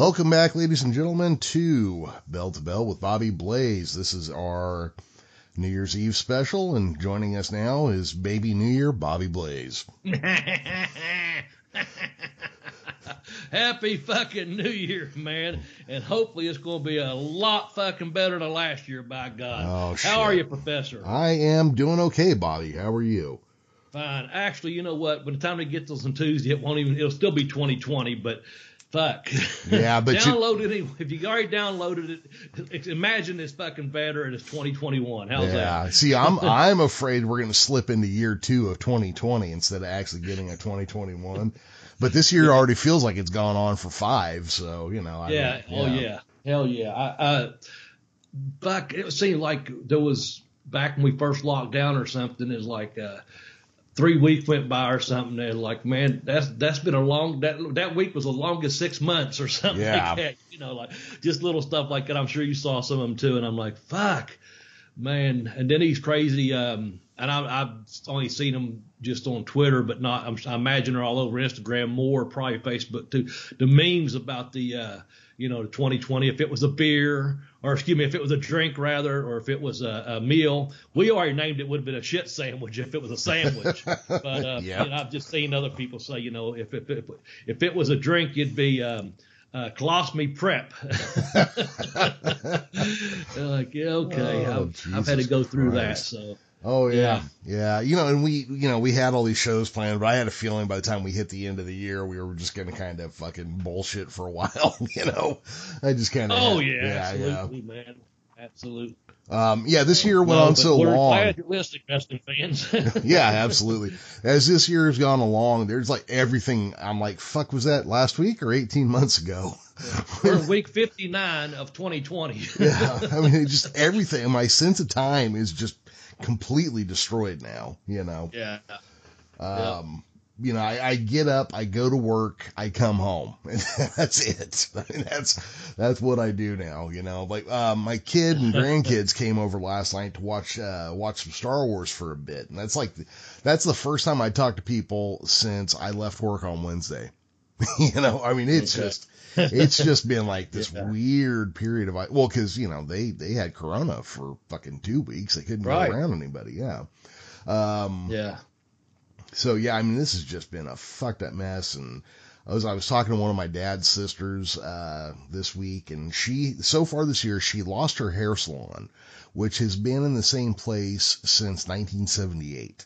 Welcome back, ladies and gentlemen, to Bell to Bell with Bobby Blaze. This is our New Year's Eve special, and joining us now is Baby New Year, Bobby Blaze. Happy fucking New Year, man. And hopefully it's going to be a lot fucking better than last year, by God. Oh, shit. How are you, Professor? I am doing okay, Bobby. How are you? Fine. Actually, you know what? By the time we get to on Tuesday, it won't even, it'll still be 2020, but fuck. Yeah, but you- it. anyway. If you already downloaded it, imagine it's fucking better and it's 2021. How's that? yeah. that? See, I'm I'm afraid we're going to slip into year two of 2020 instead of actually getting a 2021. But this year already feels like it's gone on for five, so you know. I Yeah. don't- Oh yeah. Hell yeah. I, I back it seemed like there was back when we first locked down or something. Is like uh, three weeks went by or something. And like man, that's that's been a long that that week was the longest six months or something Yeah. like that. You know, like just little stuff like that. I'm sure you saw some of them too. And I'm like, fuck, man. And then he's crazy. Um, and I, I've only seen him just on Twitter, but not. I'm, I imagine they're all over Instagram, more probably Facebook too. The memes about the, uh, you know, the 2020. If it was a beer, or excuse me, if it was a drink rather, or if it was a, a meal, we already named it would have been a shit sandwich if it was a sandwich. but uh, Yeah. you know, I've just seen other people say, you know, if if if, if it was a drink, it'd be. Um, uh, colostomy prep. Like, yeah, okay. Oh, I've, I've had to go through Christ. that. So, Oh yeah. yeah, You know, and we, you know, we had all these shows planned, but I had a feeling by the time we hit the end of the year, we were just going to kind of fucking bullshit for a while. You know, I just kind of. oh yeah, yeah, absolutely, man, absolutely. yeah. Um, yeah, this year went No, on so we're long. Glad you're listening, wrestling fans. yeah, absolutely. As this year has gone along, there's like everything. I'm like, fuck, was that last week or 18 months ago? we're week 59 of 2020. yeah, I mean, just everything. My sense of time is just completely destroyed now. You know. yeah. Um, you know, I, I get up, I go to work, I come home, and that's it. I mean, that's that's what I do now. You know, like um, my kid and grandkids came over last night to watch uh, watch some Star Wars for a bit, and that's like that's the first time I talked to people since I left work on Wednesday. you know, I mean, it's Okay. just it's just been like this Yeah. weird period of well, because you know they they had Corona for fucking two weeks, they couldn't Right. go around anybody. Yeah. Um, Yeah. so yeah, I mean, this has just been a fucked up mess. And I was I was talking to one of my dad's sisters uh, this week, and she so far this year she lost her hair salon, which has been in the same place since 1978,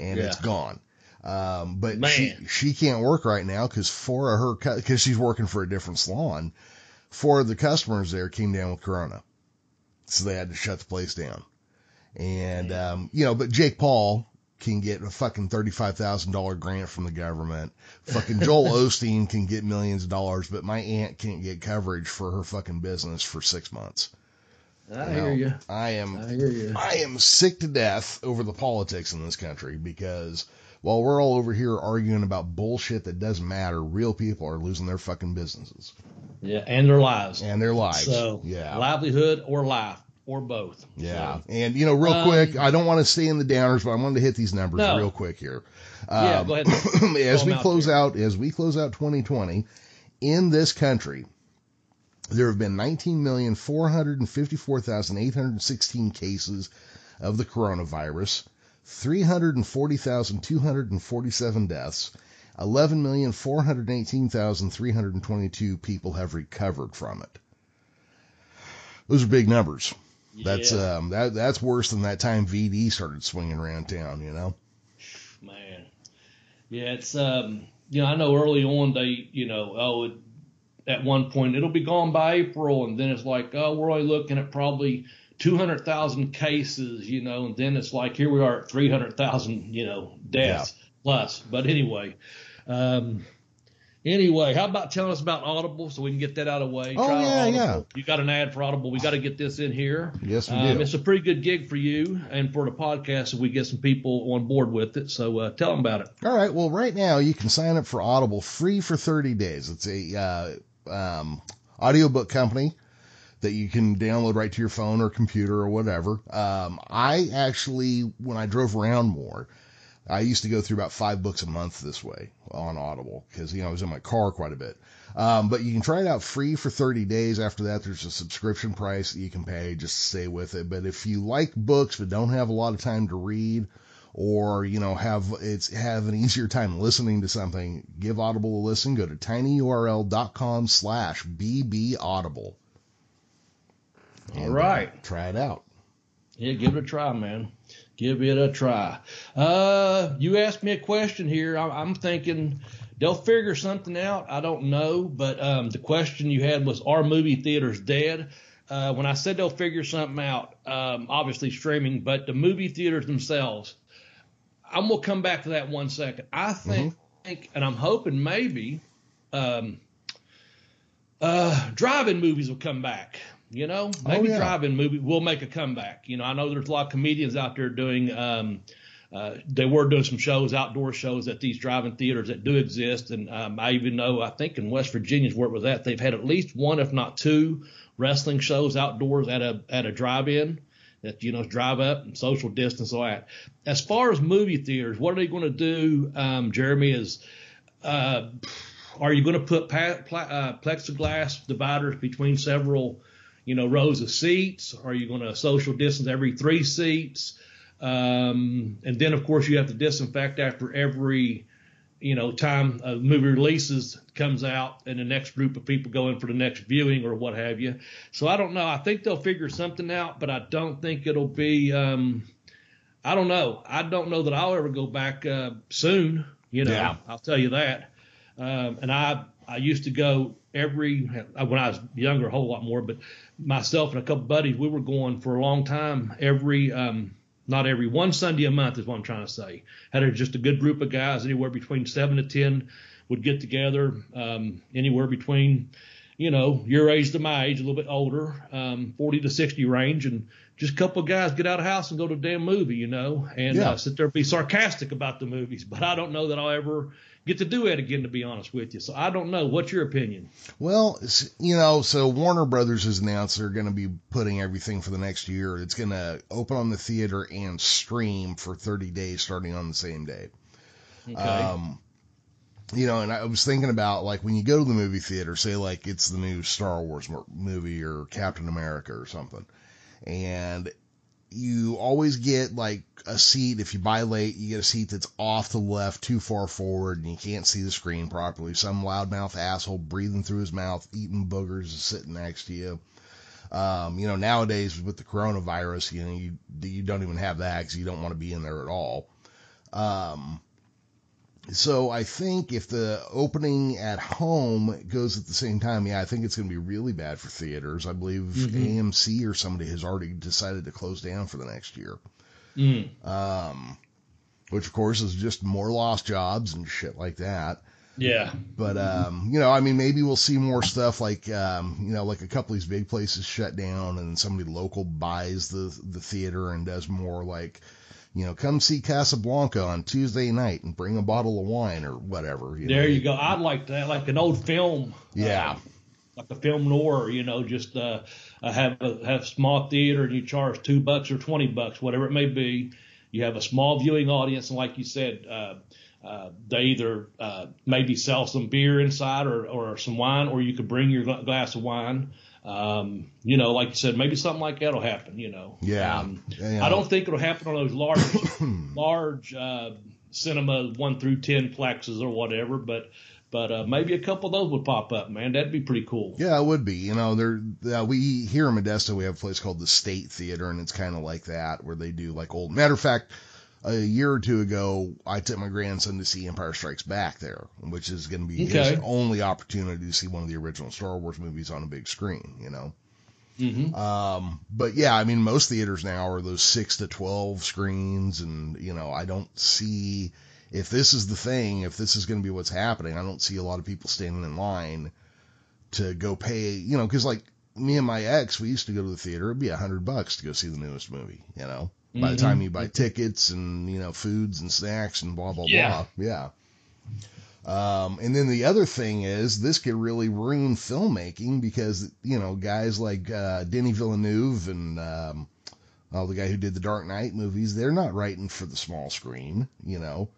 and it's gone. Um, but Man. she she can't work right now because four of her because she's working for a different salon. Four of the customers there came down with corona, so they had to shut the place down. And um, you know, but Jake Paul can get a fucking thirty-five thousand dollar grant from the government. Fucking Joel Osteen can get millions of dollars, but my aunt can't get coverage for her fucking business for six months. I You hear you. I am I hear you. I am sick to death over the politics in this country because while we're all over here arguing about bullshit that doesn't matter, real people are losing their fucking businesses Yeah, and their lives. and their lives. So, yeah. livelihood or life or both. Yeah. So, And, you know, real Um, quick, I don't want to stay in the downers, but I wanted to hit these numbers No. real quick here. Yeah, Um, go ahead. as we out close there. out, as we close out 2020, in this country, there have been 19,454,816 cases of the coronavirus, 340,247 deaths, 11,418,322 people have recovered from it. Those are big numbers. That's um that that's worse than that time VD started swinging around town, you know. man. Yeah, it's um, you know, I know early on they, you know, oh, it, at one point it'll be gone by April, and then it's like, oh, we're only looking at probably 200,000 cases, you know, and then it's like here we are at 300,000, you know, deaths plus. But anyway, um, anyway, how about telling us about Audible so we can get that out of the way? Oh, Try yeah, yeah. You got an ad for Audible. We got to get this in here. Yes, we Um, do. it's a pretty good gig for you and for the podcast if we get some people on board with it. So uh, tell them about it. All right. Well, right now you can sign up for Audible free for 30 days. It's a uh, um, audiobook company that you can download right to your phone or computer or whatever. Um, I actually, when I drove around more, I used to go through about five books a month this way on Audible because you know I was in my car quite a bit. Um, but you can try it out free for 30 days. After that, there's a subscription price that you can pay just to stay with it. But if you like books but don't have a lot of time to read, or you know have it's have an easier time listening to something, give Audible a listen. Go to tinyurl.com slash bbaudible. All right, try it out. Yeah, give it a try, man. Give it a try. Uh, you asked me a question here. I'm thinking they'll figure something out. I don't know, but um, the question you had was, are movie theaters dead? Uh, when I said they'll figure something out, um, obviously streaming, but the movie theaters themselves, I'm gonna come back to that one second. I think, mm-hmm. and I'm hoping maybe, um, uh, drive-in movies will come back. You know, oh, maybe oh, yeah. drive-in movie will make a comeback. You know, I know there's a lot of comedians out there doing. Um, uh, they were doing some shows, outdoor shows at these drive-in theaters that do exist, and um, I even know I think in West Virginia's where it was at, they've had at least one, if not two, wrestling shows outdoors at a at a drive-in that you know drive up and social distance all that. As far as movie theaters, what are they going to do, um, Jeremy? Is uh, are you going to put pa- pla- uh, plexiglass dividers between several, you know, rows of seats? Are you going to social distance every three seats? Um, and then of course you have to disinfect after every you know, time a movie releases comes out and the next group of people go in for the next viewing or what have you. So I don't know. I think they'll figure something out, but I don't think it'll be. Um, I don't know. I don't know that I'll ever go back uh, soon. You know, yeah. I'll tell you that. Um, and I I used to go every when I was younger a whole lot more, but myself and a couple buddies we were going for a long time every um, not every one Sunday a month is what I'm trying to say. Had a, just a good group of guys, anywhere between seven to ten, would get together, um, anywhere between, you know, your age to my age, a little bit older, um, 40 to 60 range, and just a couple of guys get out of house and go to a damn movie, you know, and yeah. uh, sit there and be sarcastic about the movies. But I don't know that I'll ever get to do it again, to be honest with you. So I don't know. What's your opinion? Well, you know, so Warner Brothers has announced they're going to be putting everything for the next year. It's going to open on the theater and stream for 30 days starting on the same day. Okay. Um, you know, and I was thinking about like when you go to the movie theater, say like it's the new Star Wars movie or Captain America or something, and you always get like a seat. If you buy late you get a seat that's off the left too far forward and you can't see the screen properly. Some loudmouth asshole breathing through his mouth eating boogers is sitting next to you. Um, you know nowadays with the coronavirus you know you, you don't even have that because you don't want to be in there at all. Um, so I think if the opening at home goes at the same time, yeah, I think it's going to be really bad for theaters. I believe mm-hmm. AMC or somebody has already decided to close down for the next year. Mm. Um, which of course is just more lost jobs and shit like that. Yeah. But um, you know, I mean, maybe we'll see more stuff like um, you know, like a couple of these big places shut down and somebody local buys the the theater and does more like you know, come see Casablanca on Tuesday night and bring a bottle of wine or whatever. You there know. you go. I'd like that, like an old film. Yeah. Uh, like a film noir, you know, just uh, have a have small theater and you charge two bucks or twenty bucks, whatever it may be. You have a small viewing audience, and like you said, uh, uh, they either uh, maybe sell some beer inside or, or some wine, or you could bring your glass of wine. Um, you know, like you said, maybe something like that'll happen. You know, yeah. Um, yeah. I don't think it'll happen on those large, large uh, cinema one through ten plexes or whatever, but but uh, maybe a couple of those would pop up, man. That'd be pretty cool. Yeah, it would be. You know, there uh, we here in Modesto we have a place called the State Theater, and it's kind of like that where they do like old. Matter of fact, a year or two ago, I took my grandson to see Empire Strikes Back there, which is going to be okay. his only opportunity to see one of the original Star Wars movies on a big screen, you know. Mm-hmm. Um, but yeah, I mean, most theaters now are those six to 12 screens. And, you know, I don't see if this is the thing, if this is going to be what's happening, I don't see a lot of people standing in line to go pay, you know, cause like me and my ex, we used to go to the theater. It'd be a hundred bucks to go see the newest movie, you know? By the time mm-hmm. you buy tickets and you know foods and snacks and blah blah yeah. blah, yeah. Um, and then the other thing is this could really ruin filmmaking because you know guys like uh, Denis Villeneuve and um, oh, the guy who did the Dark Knight movies, they're not writing for the small screen, you know.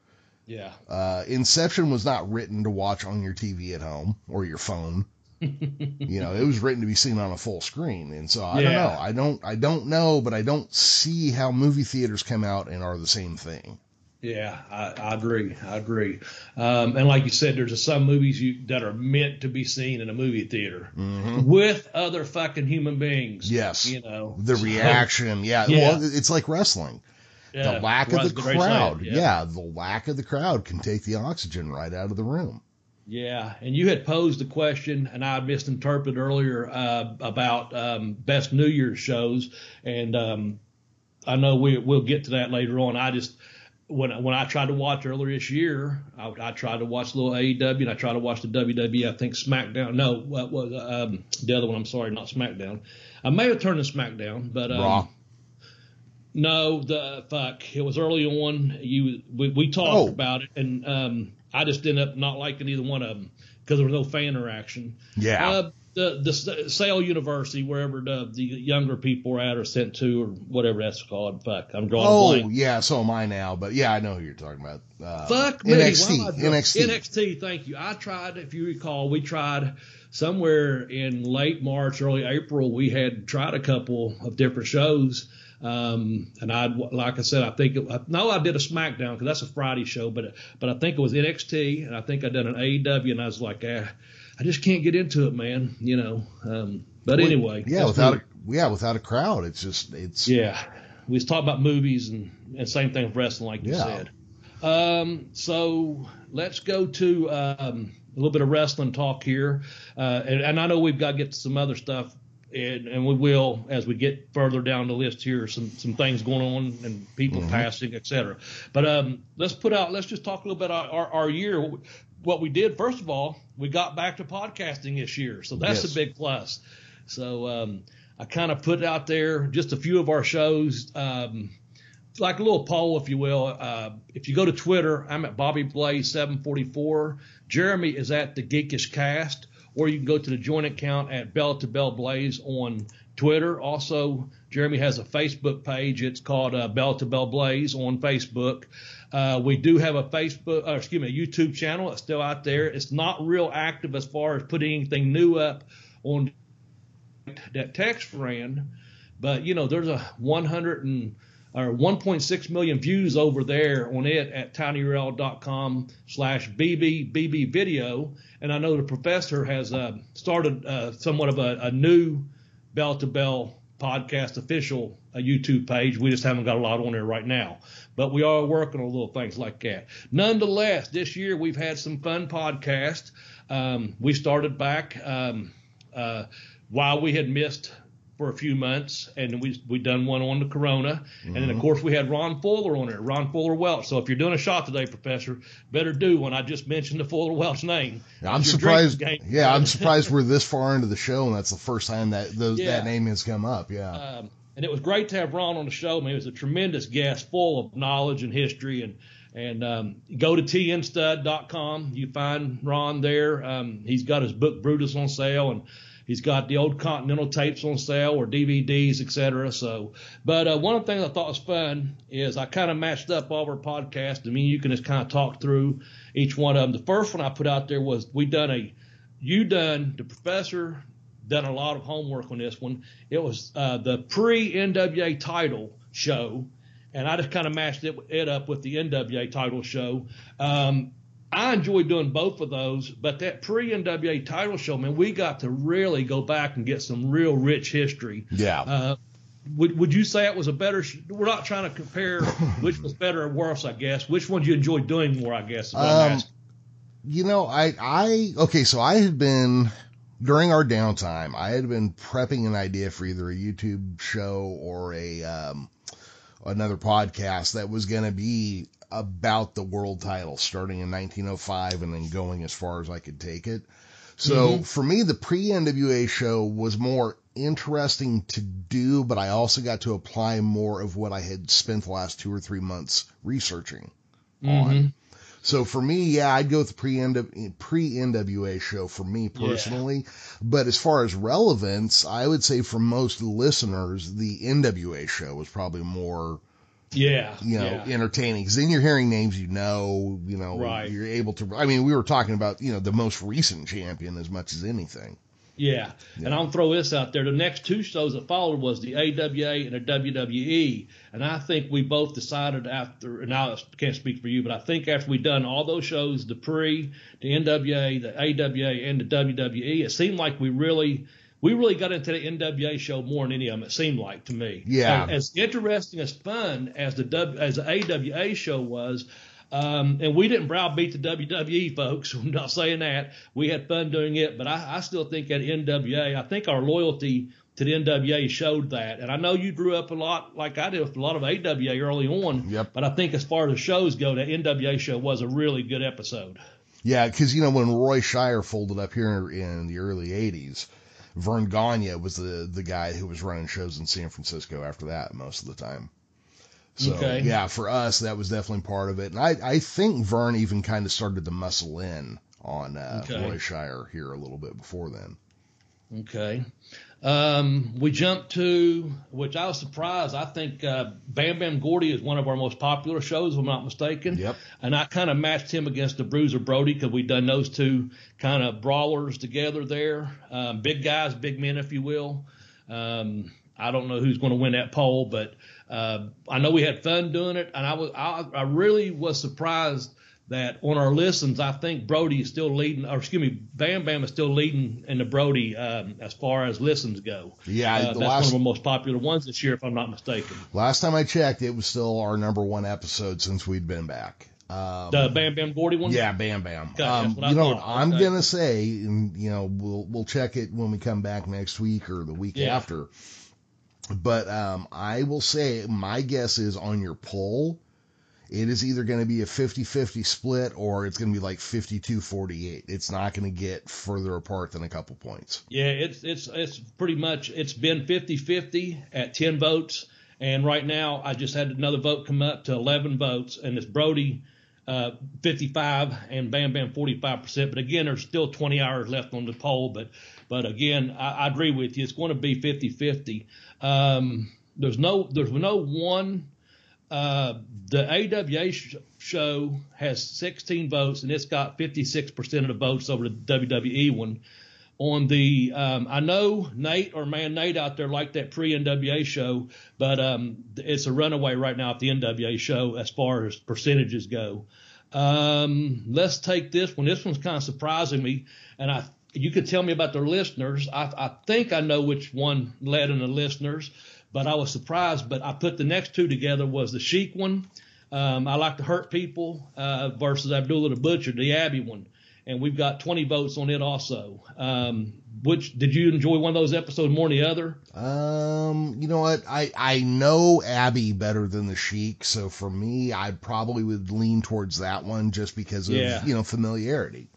Yeah. Uh, Inception was not written to watch on your TV at home or your phone. You know, it was written to be seen on a full screen. And so I don't know. I don't I don't know, but I don't see how movie theaters come out and are the same thing. Yeah, I, I agree. I agree. Um, and like you said, there's some movies you, that are meant to be seen in a movie theater with other fucking human beings. Mm-hmm. Yes. You know, The So, reaction, yeah. Yeah. Well, it's like wrestling. yeah, the lack of the crowd. yeah. yeah, the lack of the crowd can take the oxygen right out of the room. Yeah, and you had posed the question, and I misinterpreted earlier uh, about um, best New Year's shows, and um, I know we we'll get to that later on. I just when when I tried to watch earlier this year, I, I tried to watch a little AEW, and I tried to watch the WWE. I think SmackDown. No, what was um, the other one? I'm sorry, not SmackDown. I may have turned to SmackDown, but um, Raw. no, the fuck. It was early on. You we, we talked Oh. about it, and um, I just ended up not liking either one of them because there was no fan interaction. Yeah. Uh, the the Sale University, wherever the, the younger people are at, or sent to, or whatever that's called. Fuck, I'm drawing a oh, blank. yeah, so am I now. But yeah, I know who you're talking about. Uh, Fuck me. NXT. Why am I drawing- NXT. NXT. Thank you. I tried. If you recall, we tried somewhere in late March, early April. We had tried a couple of different shows. Um, and I, like I said, I think it, no, I did a SmackDown because that's a Friday show, but but I think it was NXT, and I think I done an AEW, and I was like, ah, I just can't get into it, man. You know. Um, but Well, anyway, yeah, without a, yeah, without a crowd, it's just it's Yeah. We was talking about movies and, and same thing with wrestling, like you Yeah. said. Um, so let's go to um, a little bit of wrestling talk here. Uh, and, and I know we've got to get to some other stuff, and, and we will as we get further down the list here. Some some things going on and people passing, et cetera. But um, let's put out. Let's just talk a little bit about our, our year. What we did first of all, we got back to podcasting this year, so that's Yes. a big plus. So um, I kind of put out there just a few of our shows. Um, like a little poll, if you will. Uh, if you go to Twitter, I'm at Bobby Blaze 744. Jeremy is at the Geekish Cast, or you can go to the joint account at Bell to Bell Blaze on Twitter. Also, Jeremy has a Facebook page. It's called uh, Bell to Bell Blaze on Facebook. Uh, we do have a Facebook, or excuse me, a YouTube channel. It's still out there. It's not real active as far as putting anything new up on that text ran, but you know, there's a 100 and or 1.6 million views over there on it at tinyurl.com slash bb video. And I know the professor has uh, started uh, somewhat of a, a new bell to bell podcast official uh, YouTube page. We just haven't got a lot on there right now, but we are working on little things like that. Nonetheless, this year we've had some fun podcasts. Um, we started back um, uh, while we had missed for a few months, and we we done one on the Corona, and then of course we had Ron Fuller on there, Ron Fuller Welch. So if you're doing a shot today, Professor, better do one. I just mentioned the Fuller Welch name. I'm surprised. Yeah, I'm surprised we're this far into the show, and that's the first time that those, Yeah. that name has come up. Yeah, Um, and it was great to have Ron on the show. I mean, he was a tremendous guest, full of knowledge and history. And and um, go to tnstud.com. You find Ron there. Um, he's got his book Brutus on sale, and he's got the old Continental tapes on sale or DVDs, etc. So, but uh, one of the things I thought was fun is I kind of matched up all of our podcasts. I mean, you can just kind of talk through each one of them. The first one I put out there was we done a you done the professor done a lot of homework on this one. It was uh, the pre NWA title show, and I just kind of matched it, it up with the NWA title show. Um, I enjoyed doing both of those, but that pre NWA title show, man, we got to really go back and get some real rich history. yeah. Uh, would would you say it was a better? Sh- we're not trying to compare which was better or worse, I guess. Which one you enjoyed doing more, I guess. Is what I'm Um, you know, I, I, okay, so I had been, during our downtime, I had been prepping an idea for either a YouTube show or a, um, another podcast that was going to be about the world title starting in 1905 and then going as far as I could take it. So mm-hmm. for me, the pre NWA show was more interesting to do, but I also got to apply more of what I had spent the last two or three months researching on. Mm-hmm. So for me, yeah, I'd go with the pre pre NWA show for me personally. But as far as relevance, I would say for most listeners, the NWA show was probably more Yeah. You know, yeah. entertaining because then you're hearing names you know. You know, Right. you're able to. I mean, we were talking about you know the most recent champion as much as anything. Yeah. And I'll throw this out there. The next two shows that followed was the AWA and the WWE. And I think we both decided after, and I can't speak for you, but I think after we'd done all those shows, the pre, the NWA, the AWA, and the WWE, it seemed like we really, we really got into the NWA show more than any of them. It seemed like to me. Yeah. As, as interesting as fun as the W, as the AWA show was, um, and we didn't browbeat the WWE folks. I'm not saying that. We had fun doing it, but I, I still think at NWA, I think our loyalty to the NWA showed that. And I know you grew up a lot like I did with a lot of AWA early on. Yep. But I think as far as the shows go, the NWA show was a really good episode. Yeah, because you know when Roy Shire folded up here in the early '80s, Verne Gagne was the the guy who was running shows in San Francisco after that most of the time. So Okay. yeah, for us that was definitely part of it, and I I think Verne even kind of started to muscle in on uh, Okay. Roy Shire here a little bit before then. Okay. Um, we jumped to, which I was surprised. I think uh, Bam Bam Gordy is one of our most popular shows, if I'm not mistaken. Yep. And I kind of matched him against the Bruiser Brody because we'd done those two kind of brawlers together there. Um, big guys, big men, if you will. Um, I don't know who's going to win that poll, but uh, I know we had fun doing it, and I was I, I really was surprised that on our listens, I think Brody is still leading, or excuse me, Bam Bam is still leading in the Brody um, as far as listens go. Yeah, Uh, the that's last- one of our most popular ones this year, if I'm not mistaken. Last time I checked, it was still our number one episode since we'd been back. Um, The Bam Bam Gordy one. Yeah, Bam Bam. Okay, um, you know what thought. I'm Okay. gonna say, and you know we'll we'll check it when we come back next week or the week Yeah. after. But um, I will say my guess is on your poll, it is either going to be a 50-50 split or it's going to be like 52-48. It's not going to get further apart than a couple points. Yeah, it's it's it's pretty much it's been 50-50 at 10 votes, and right now I just had another vote come up to 11 votes, and it's Brody uh, 55 and Bam Bam 45 percent. But again, there's still 20 hours left on the poll. But but again, I, I agree with you. It's going to be 50-50. Um, there's no there's no one. Uh, the AWA sh- show has 16 votes and it's got 56% of the votes over the WWE one. On the, um, I know Nate or man Nate out there like that pre NWA show, but um, it's a runaway right now at the NWA show as far as percentages go. Um, let's take this one. This one's kind of surprising me, and I you could tell me about the listeners. I, I think I know which one led in the listeners, but I was surprised. But I put the next two together was the Sheik one. Um, I like to hurt people uh, versus Abdullah the Butcher, the Abbey one, and we've got 20 votes on it also. Um, which did you enjoy one of those episodes more than the other? Um, you know what? I I know Abby better than the Sheik, so for me, I probably would lean towards that one just because of Yeah. you know familiarity.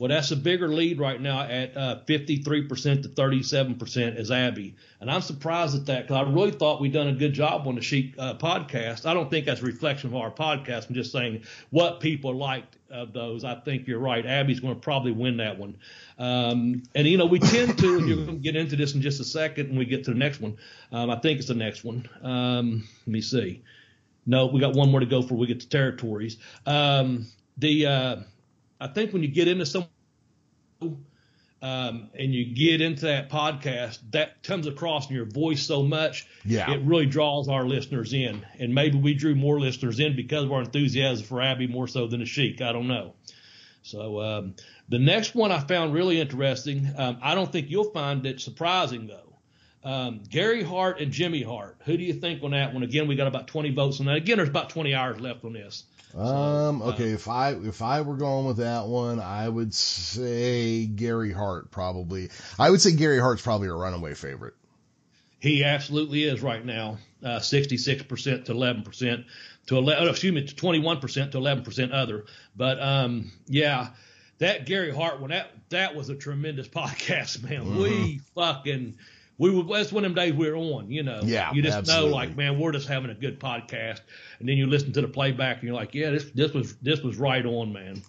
Well, that's a bigger lead right now at uh, 53% to 37% is Abby. And I'm surprised at that because I really thought we'd done a good job on the Sheik uh, podcast. I don't think that's a reflection of our podcast. I'm just saying what people liked of those. I think you're right. Abby's going to probably win that one. Um, and, you know, we tend to, and you're going to get into this in just a second when we get to the next one. Um, I think it's the next one. Um, let me see. No, we got one more to go before we get to territories. Um, the uh, I think when you get into some um, and you get into that podcast, that comes across in your voice so much, Yeah. it really draws our listeners in. And maybe we drew more listeners in because of our enthusiasm for Abby more so than the Sheik. I don't know. So um, the next one I found really interesting. Um, I don't think you'll find it surprising though. Um, Gary Hart and Jimmy Hart. Who do you think on that one? Again, we got about 20 votes on that. Again, there's about 20 hours left on this. Um, okay, if I if I were going with that one, I would say Gary Hart probably. I would say Gary Hart's probably a runaway favorite. He absolutely is right now, uh, 66% to 11% to 11, oh, excuse me, to 21% to 11% other. But, um, yeah, that Gary Hart one, that, that was a tremendous podcast, man. We fucking, we were, that's one of them days we were on, you know. Yeah, You just absolutely. know, like, man, we're just having a good podcast. And then you listen to the playback and you're like, yeah, this, this was, this was right on, man.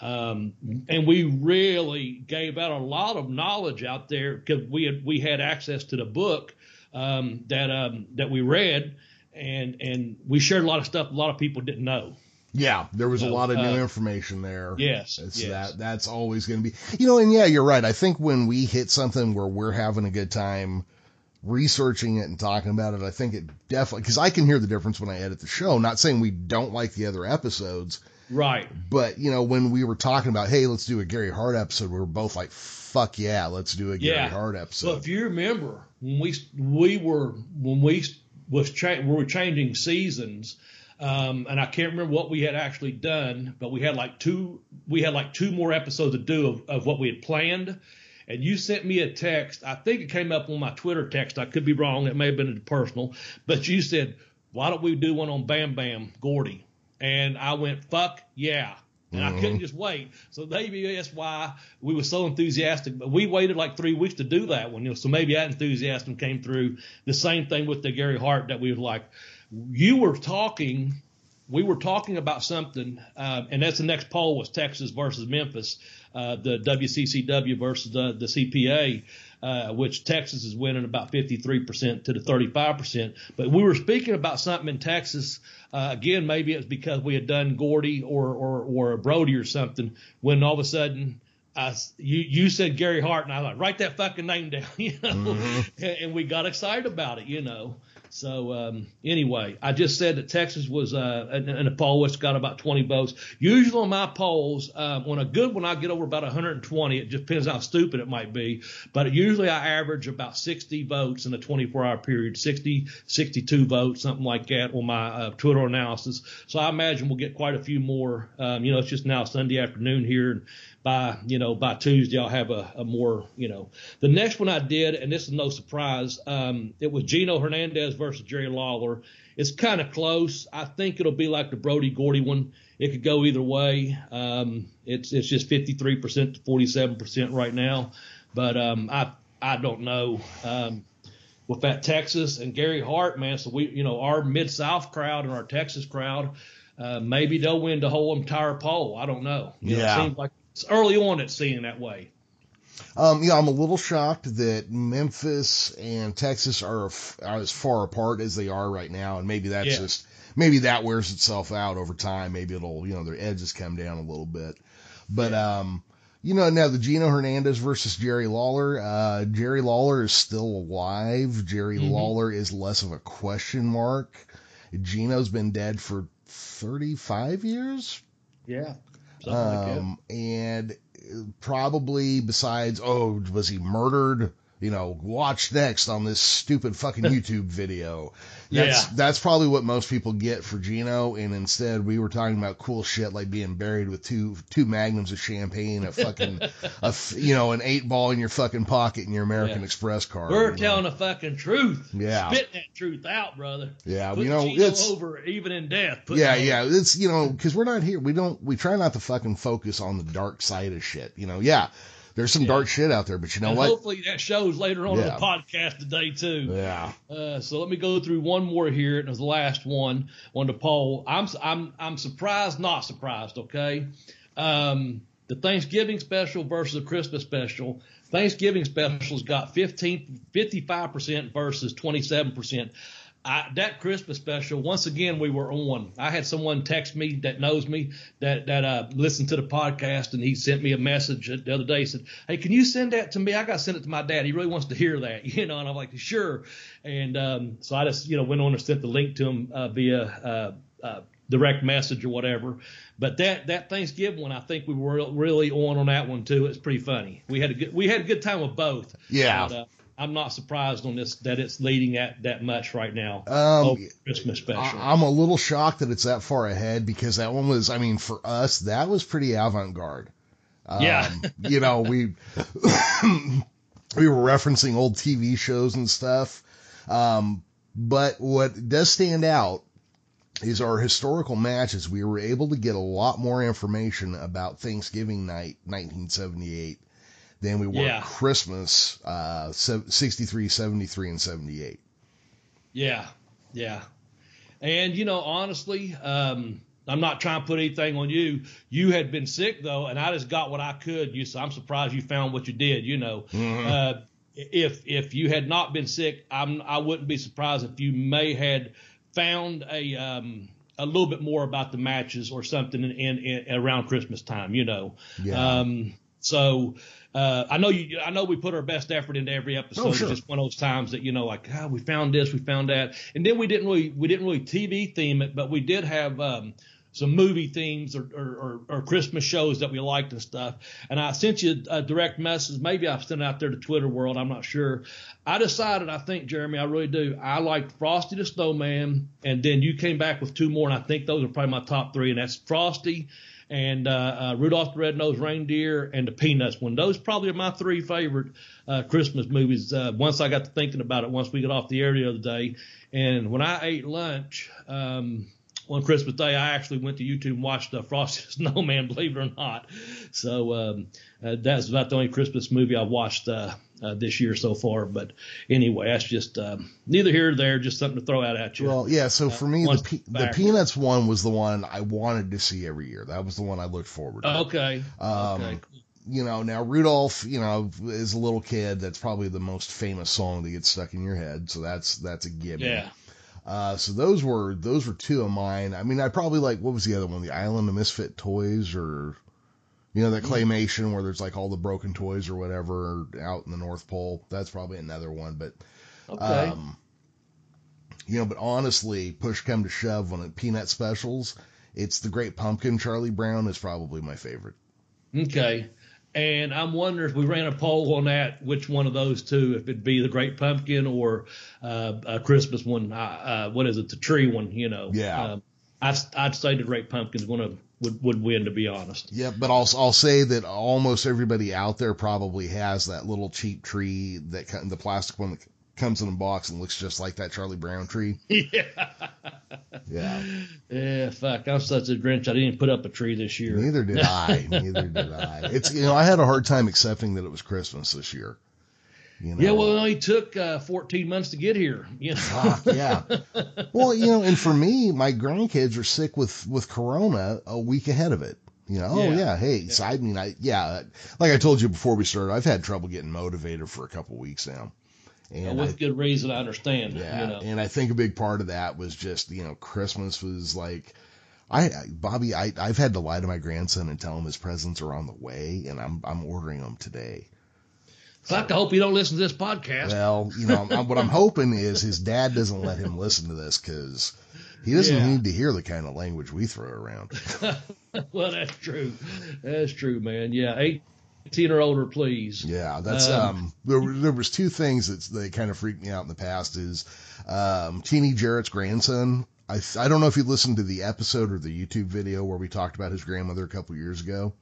Um, and we really gave out a lot of knowledge out there because we had we had access to the book um, that um, that we read, and and we shared a lot of stuff a lot of people didn't know. Yeah, there was a lot of new uh, information there. Yes, It's yes. that that's always going to be, you know, and yeah, you're right. I think when we hit something where we're having a good time researching it and talking about it, I think it definitely, cause I can hear the difference when I edit the show. Not saying we don't like the other episodes, Right. but you know, when we were talking about, hey, let's do a Gary Hart episode, we were both like, fuck yeah, let's do a Gary Yeah. Hart So episode. if you remember when we we were when we was cha- we were changing seasons, um, and I can't remember what we had actually done, but we had like two we had like two more episodes to do of, of what we had planned. And you sent me a text. I think it came up on my Twitter text. I could be wrong. It may have been a personal, but you said, "Why don't we do one on Bam Bam Gordy?" And I went, "Fuck yeah!" And I couldn't just wait. So maybe that's why we were so enthusiastic. But we waited like three weeks to do that one. You know, so maybe that enthusiasm came through. The same thing with the Gary Hart that we were like, you were talking, we were talking about something, uh, and that's the next poll was Texas versus Memphis, uh, the WCCW versus the, the CPA. Uh, which Texas is winning about 53% to the 35%. But we were speaking about something in Texas. Uh, again, maybe it was because we had done Gordy or, or, or Brody or something when all of a sudden I, you, you said Gary Hart and I was like, write that fucking name down, you know, and, and we got excited about it, you know. So um, anyway, I just said that Texas was uh, in, a poll which got about 20 votes. Usually on my polls, um, on a good one, I get over about 120. It just depends how stupid it might be, but usually I average about 60 votes in a 24-hour period, 60, 62 votes, something like that on my uh, Twitter analysis. So I imagine we'll get quite a few more. Um, you know, it's just now Sunday afternoon here, and by you know by Tuesday I'll have a, a more you know. The next one I did and this is no surprise um, it was Gino Hernandez versus Jerry Lawler. It's kind of close. I think it'll be like the Brody Gordy one. It could go either way. Um, it's it's just 53% to 47% right now. But um, I I don't know. Um, with that Texas and Gary Hart man so we you know our mid South crowd and our Texas crowd uh, maybe they'll win the whole entire poll. I don't know. You know, Yeah. it seems like early on it's seeming that way. Um, yeah, I'm a little shocked that Memphis and Texas are, f- are as far apart as they are right now, and maybe that's Yeah. just maybe that wears itself out over time. Maybe it'll you know their edges come down a little bit, but um, you know now the Gino Hernandez versus Jerry Lawler. Uh, Jerry Lawler is still alive. Jerry Mhm. Lawler is less of a question mark. Gino's been dead for 35 years, Yeah. Something like that. um, and probably besides, oh, was he murdered? You know, watch next on this stupid fucking YouTube video. That's, Yeah. that's probably what most people get for Gino. And instead we were talking about cool shit like being buried with two, two magnums of champagne, a fucking, a, you know, an eight ball in your fucking pocket in your American Yeah. Express card. We're you know? telling the fucking truth. Yeah. Spit that truth out, brother. Yeah. Put you know, Gino it's, over even in death. Put yeah, yeah. over. It's you know because we're not here. We don't. We try not to fucking focus on the dark side of shit. You know, yeah. There's some Yeah. dark shit out there, but you know and what? hopefully that shows later on in the podcast today too. Yeah. Uh, so let me go through one more here. It was the last one on the poll. I'm I'm I'm surprised, not surprised. Okay, um, the Thanksgiving special versus the Christmas special. Thanksgiving special's got 15, 55 percent versus 27 percent. I, that Christmas special, once again, we were on. I had someone text me that knows me that that uh, listened to the podcast, and he sent me a message the other day. He said, "Hey, can you send that to me? I got to send it to my dad. He really wants to hear that, you know." And I'm like, "Sure." And um, so I just, you know, went on and sent the link to him uh, via uh, uh, direct message or whatever. But that that Thanksgiving one, I think we were really on on that one too. It's pretty funny. We had a good we had a good time with both. Yeah. Uh, I'm not surprised on this that it's leading at that much right now. Um, Christmas special. I, I'm a little shocked that it's that far ahead because that one was. I mean, for us, that was pretty avant-garde. Um, Yeah. you know, we we were referencing old TV shows and stuff. Um, but what does stand out is our historical matches. We were able to get a lot more information about Thanksgiving night, 1978, than we were Yeah. Christmas, uh, 63, 73, and 78. Yeah, yeah. And you know, honestly, um, I'm not trying to put anything on you. You had been sick though, and I just got what I could. You, so I'm surprised you found what you did. You know, uh, if if you had not been sick, I'm I wouldn't be surprised if you may had found a um, a little bit more about the matches or something in, in, in around Christmas time, you know. Yeah. Um, so uh, I know you. I know we put our best effort into every episode. Oh, sure. It's just one of those times that you know, like, ah, we found this, we found that, and then we didn't really we didn't really TV theme it, but we did have um, some movie themes or, or, or, or Christmas shows that we liked and stuff. And I sent you a direct message. Maybe I've sent it out there to Twitter world. I'm not sure. I decided. I think Jeremy, I really do. I liked Frosty the Snowman, and then you came back with two more, and I think those are probably my top three, and that's Frosty and uh, uh, Rudolph the Red-Nosed Reindeer and the Peanuts one. Those probably are my three favorite uh, Christmas movies. Uh, once I got to thinking about it, once we got off the air the other day, and when I ate lunch um, on Christmas Day, I actually went to YouTube and watched the Frosty Snowman, believe it or not. So um, uh, that's about the only Christmas movie I've watched uh, uh, this year so far. But anyway, that's just um, neither here nor there, just something to throw out at you. Well, yeah. So for me, the pe- the. Peanuts one was the one I wanted to see every year. That was the one I looked forward to. okay. Um, okay. you know, now Rudolph, you know, is a little kid, that's probably the most famous song that gets stuck in your head. So that's that's a given. Yeah. Uh, so those were those were two of mine. I mean, I probably like what was the other one? The Island of Misfit Toys, or you know, that claymation where there's like all the broken toys or whatever out in the North Pole. That's probably another one. But Okay. um, you know, but honestly, push come to shove it peanut specials, it's the Great Pumpkin. Charlie Brown is probably my favorite. Okay. And I'm wondering if we ran a poll on that, which one of those two, if it'd be the Great Pumpkin or uh, a Christmas one, uh, uh, what is it, the tree one, you know? Yeah. Um, I'd, I'd say the Great Pumpkin's one of would would win, to be honest. Yeah, but I'll I'll say that almost everybody out there probably has that little cheap tree that the plastic one that comes in a box and looks just like that Charlie Brown tree. yeah. Yeah, Yeah. Fuck. I'm such a Grinch. I didn't put up a tree this year. neither did I. Neither did I. It's you know I had a hard time accepting that it was Christmas this year. You know? Yeah. Well, it only took uh, 14 months to get here. You know. Fuck, yeah. Well, you know, and for me, my grandkids are sick with with Corona a week ahead of it. You know, oh Yeah. yeah, hey, so I mean, I yeah, like I told you before we started, I've had trouble getting motivated for a couple weeks now, and I, with good reason, I understand. yeah, You know. and I think a big part of that was just you know Christmas was like. I, I- Bobby, I, I've had to lie to my grandson and tell him his presents are on the way, and I'm, I'm ordering them today. Fuck. I hope you don't listen to this podcast. Well, you know, I'm, what I'm hoping is his dad doesn't let him listen to this because he doesn't Yeah. need to hear the kind of language we throw around. well, that's true. That's true, man. Yeah, 18 or older, please. Yeah, that's Um, um. There, there was two things that that kind of freaked me out in the past is, um, Teeny Jarrett's grandson. I I don't know if you listened to the episode or the YouTube video where we talked about his grandmother a couple years ago.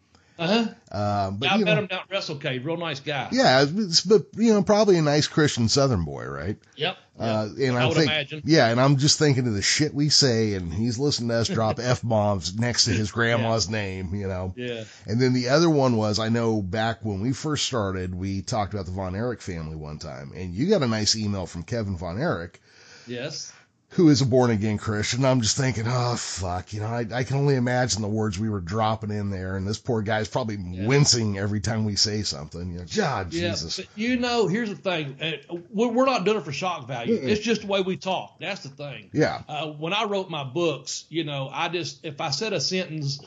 Uh huh. Um, but I you met know, him down at Wrestle Cave. Real nice guy. yeah, it's, but you know, probably a nice Christian Southern boy, right? Yep. Uh, yep. and I I'm would think, imagine. yeah, and I'm just thinking of the shit we say, and he's listening to us drop f bombs next to his grandma's name, you know. Yeah. And then the other one was I know back when we first started, we talked about the Von Erich family one time, and you got a nice email from Kevin Von Erich, Yes. Who is a born again Christian. I'm just thinking, oh fuck, you know, I, I can only imagine the words we were dropping in there, and this poor guy's probably wincing every time we say something. You know, God, Yeah. Jesus. But you know, here's the thing. Uh, We're not doing it for shock value. It's just the way we talk. That's the thing. Yeah. Uh, when I wrote my books, you know, I just if I said a sentence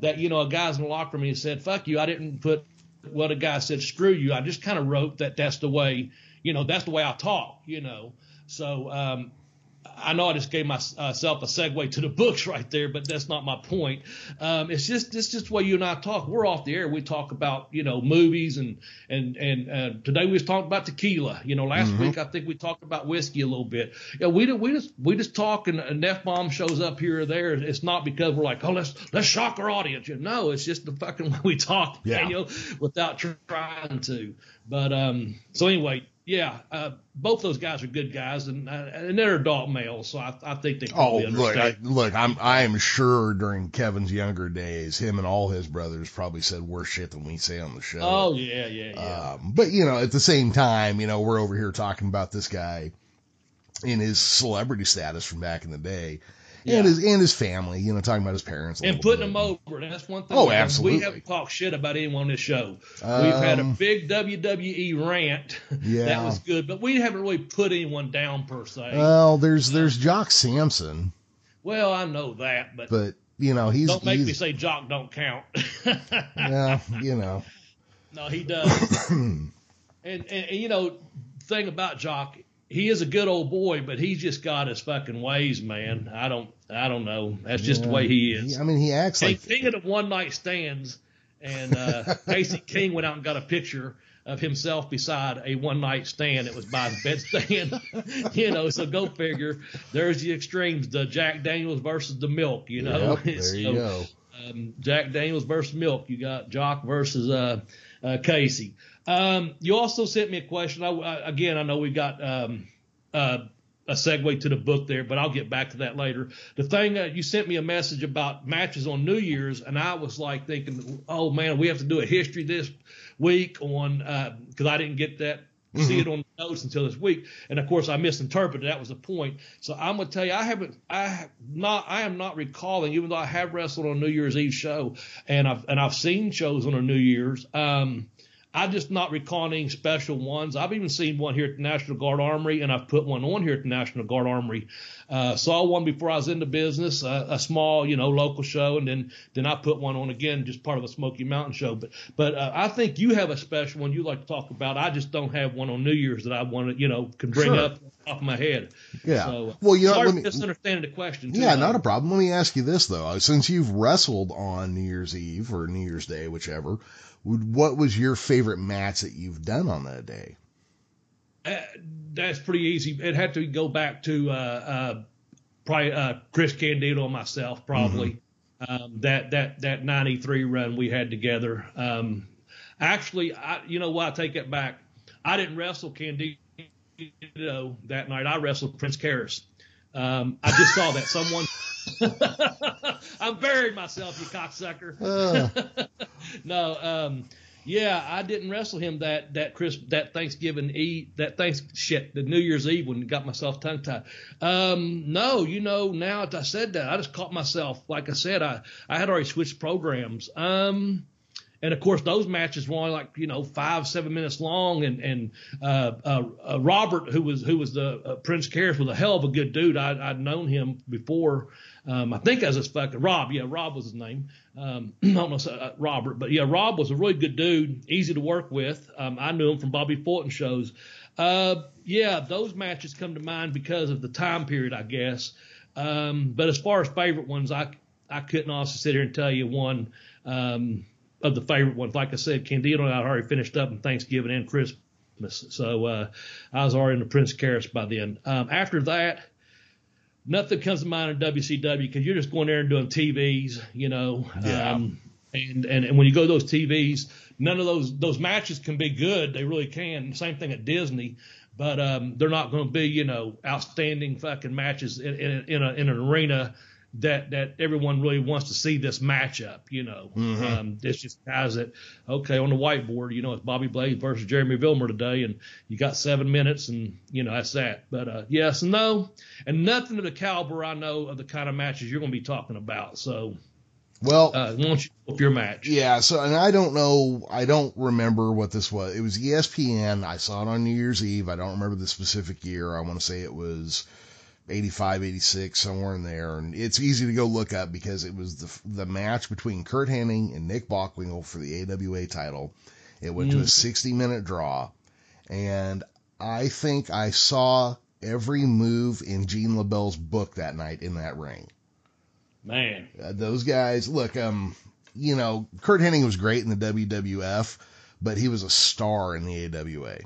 that you know a guy's in the locker room and he said "fuck you," I didn't put what a guy said "screw you." I just kind of wrote that that's the way, you know, that's the way I talk, you know. So um, I know I just gave myself a segue to the books right there, but that's not my point. Um, it's just it's just the way you and I talk. We're off the air. We talk about you know movies and and and uh, today we was talking about tequila. You know, last week I think we talked about whiskey a little bit. Yeah, we we just we just talk and an f bomb shows up here or there. It's not because we're like oh let's let's shock our audience. You know, No, it's just the fucking way we talk. Yeah. You know, without trying to. But um, so anyway. Yeah, uh, both those guys are good guys, and uh, and they're adult males, so I, I think they Oh, look, I, look, I'm I am sure during Kevin's younger days, him and all his brothers probably said worse shit than we say on the show. oh yeah, yeah, yeah. Um, but you know, at the same time, you know, we're over here talking about this guy in his celebrity status from back in the day. And his and his family. You know, talking about his parents and putting bit. them over. That's one thing. Oh, absolutely. We haven't talked shit about anyone on this show. We've had a Um, big WWE rant. Yeah. that was good, but we haven't really put anyone down per se. Well, there's there's Jock Sampson, well, I know that, but, but you know he's don't make he's, me say Jock don't count. yeah, you know. no, he does. and, and and you know, thing about Jock, he is a good old boy, but he's just got his fucking ways, man. I don't, I don't know. That's just the way he is. I mean, he acts like king of one night stands, and uh, Casey King went out and got a picture of himself beside a one night stand. It was by his bedstand, you know. So go figure. There's the extremes: the Jack Daniels versus the milk. You know, Yep, there you go. Um, Jack Daniels versus milk. You got Jock versus uh, uh, Casey. Um, you also sent me a question. I, I, again, I know we got um, uh, a segue to the book there, but I'll get back to that later. The thing that you sent me a message about matches on New Year's, and I was like thinking, oh man, we have to do a history this week on because I didn't get that. See it on the notes until this week, and of course I misinterpreted. That was the point. So I'm gonna tell you, I haven't, I have not, I am not recalling, even though I have wrestled on New Year's Eve show, and I've and I've seen shows on a New Year's. Um, I'm just not recalling any special ones. I've even seen one here at the National Guard Armory, and I've put one on here at the National Guard Armory. Uh, saw one before I was in the business, uh, a small, you know, local show, and then then I put one on again, just part of a Smoky Mountain show. But but uh, I think you have a special one you like to talk about. I just don't have one on New Year's that I want to, you know, can bring Sure. up off my head. Yeah. So, Well, you know, sorry let for me- misunderstanding the question. Too, Yeah, not a problem. Let me ask you this though: since you've wrestled on New Year's Eve or New Year's Day, whichever, what was your favorite match that you've done on that day? Uh, that's pretty easy. It had to go back to uh, uh, probably uh, Chris Candido and myself, probably um, that that that '93 run we had together. Um, actually, I, you know what? I take it back. I didn't wrestle Candido that night. I wrestled Prince Karras. Um, I just saw that someone. I'm buried myself, you cocksucker Uh, no, um, yeah, I didn't wrestle him that that Chris that Thanksgiving Eve that thanks shit the New Year's Eve when got myself tongue tied. Um, no, you know now that I said that I just caught myself. Like I said, I I had already switched programs. Um, and of course those matches were only like you know five seven minutes long. And and uh, uh, uh, Robert who was who was the uh, Prince Karras was a hell of a good dude. I, I'd known him before um, I think as his fucking Rob yeah Rob was his name. Um, I don't know uh, Robert. But yeah Rob was a really good dude easy to work with. Um, I knew him from Bobby Fulton shows. Uh, yeah those matches come to mind because of the time period I guess. Um, but as far as favorite ones I I couldn't also sit here and tell you one. Um, of the favorite ones. Like I said, Candido and I already finished up in Thanksgiving and Christmas. So uh, I was already in the Prince Karras by then. Um, after that, nothing comes to mind in WCW because you're just going there and doing TVs, you know. Yeah. Um, and, and and when you go to those TVs, none of those those matches can be good. They really can. Same thing at Disney, but um, they're not going to be you know outstanding fucking matches in in, in, a, in an arena that that everyone really wants to see this matchup. You know, um, it's just guys that okay on the whiteboard. You know, it's Bobby Blaze versus Jeremy Vilmer today, and you got seven minutes, and you know that's that. But uh, yes, no, and nothing of the caliber I know of the kind of matches you're going to be talking about. So well, uh, why don't you your match? yeah. So, and I don't know. I don't remember what this was. It was ESPN. I saw it on New Year's Eve. I don't remember the specific year. I want to say it was 85, 86, somewhere in there. And it's easy to go look up because it was the the match between Curt Hennig and Nick Bockwinkel for the AWA title. It went to a 60 minute draw. And I think I saw every move in Gene LeBell's book that night in that ring. Man, Uh, those guys, look, um, you know, Curt Hennig was great in the WWF, but he was a star in the AWA.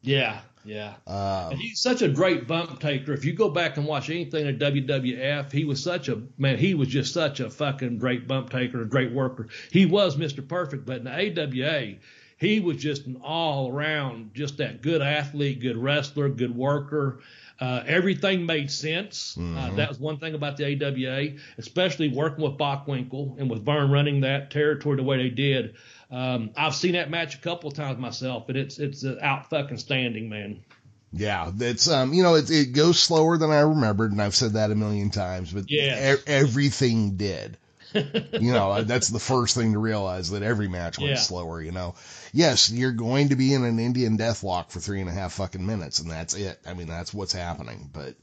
yeah, yeah. Um, he's such a great bump taker. If you go back and watch anything in WWF, he was such a man. He was just such a fucking great bump taker, a great worker. He was Mr. Perfect, but in the AWA, he was just an all around, just that good athlete, good wrestler, good worker. Uh, everything made sense. Uh, that was one thing about the AWA, especially working with Bockwinkel and with Verne running that territory the way they did. Um, I've seen that match a couple of times myself, and it's it's uh, out fucking standing, man. Yeah, it's um, you know, it, it goes slower than I remembered, and I've said that a million times, but yeah, e- everything did. you know, that's the first thing to realize that every match went Yeah. slower. You know, yes, you're going to be in an Indian death deathlock for three and a half fucking minutes, and that's it. I mean, that's what's happening. But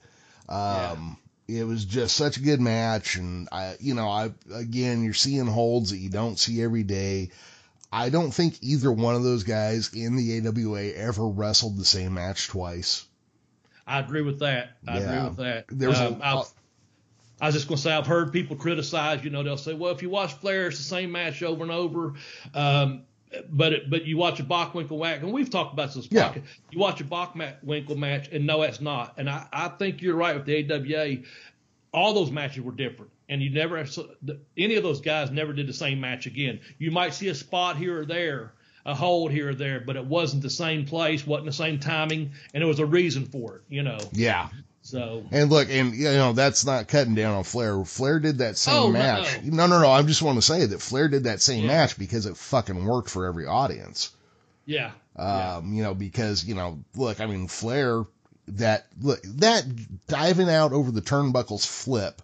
um, it was just such a good match, and I, you know, I again, you're seeing holds that you don't see every day. I don't think either one of those guys in the AWA ever wrestled the same match twice. I agree with that. I Yeah. agree with that. There was a- Um, I've- I was just going to say, I've heard people criticize, you know, they'll say, well, if you watch Flair, it's the same match over and over. Um, but it, but you watch a Bockwinkel match, and we've talked about this. Yeah. You watch a Bockwinkel match, and no, it's not. And I, I think you're right with the AWA. All those matches were different, and you never any of those guys never did the same match again. You might see a spot here or there, a hold here or there, but it wasn't the same place, wasn't the same timing, and there was a reason for it, you know. Yeah. So And look, and you know, that's not cutting down on Flair. Flair did that same Oh, match. No, no, no. I just want to say that Flair did that same Yeah. match because it fucking worked for every audience. yeah, yeah. Um, you know, because, you know, look, I mean, Flair, that, look, that diving out over the turnbuckles flip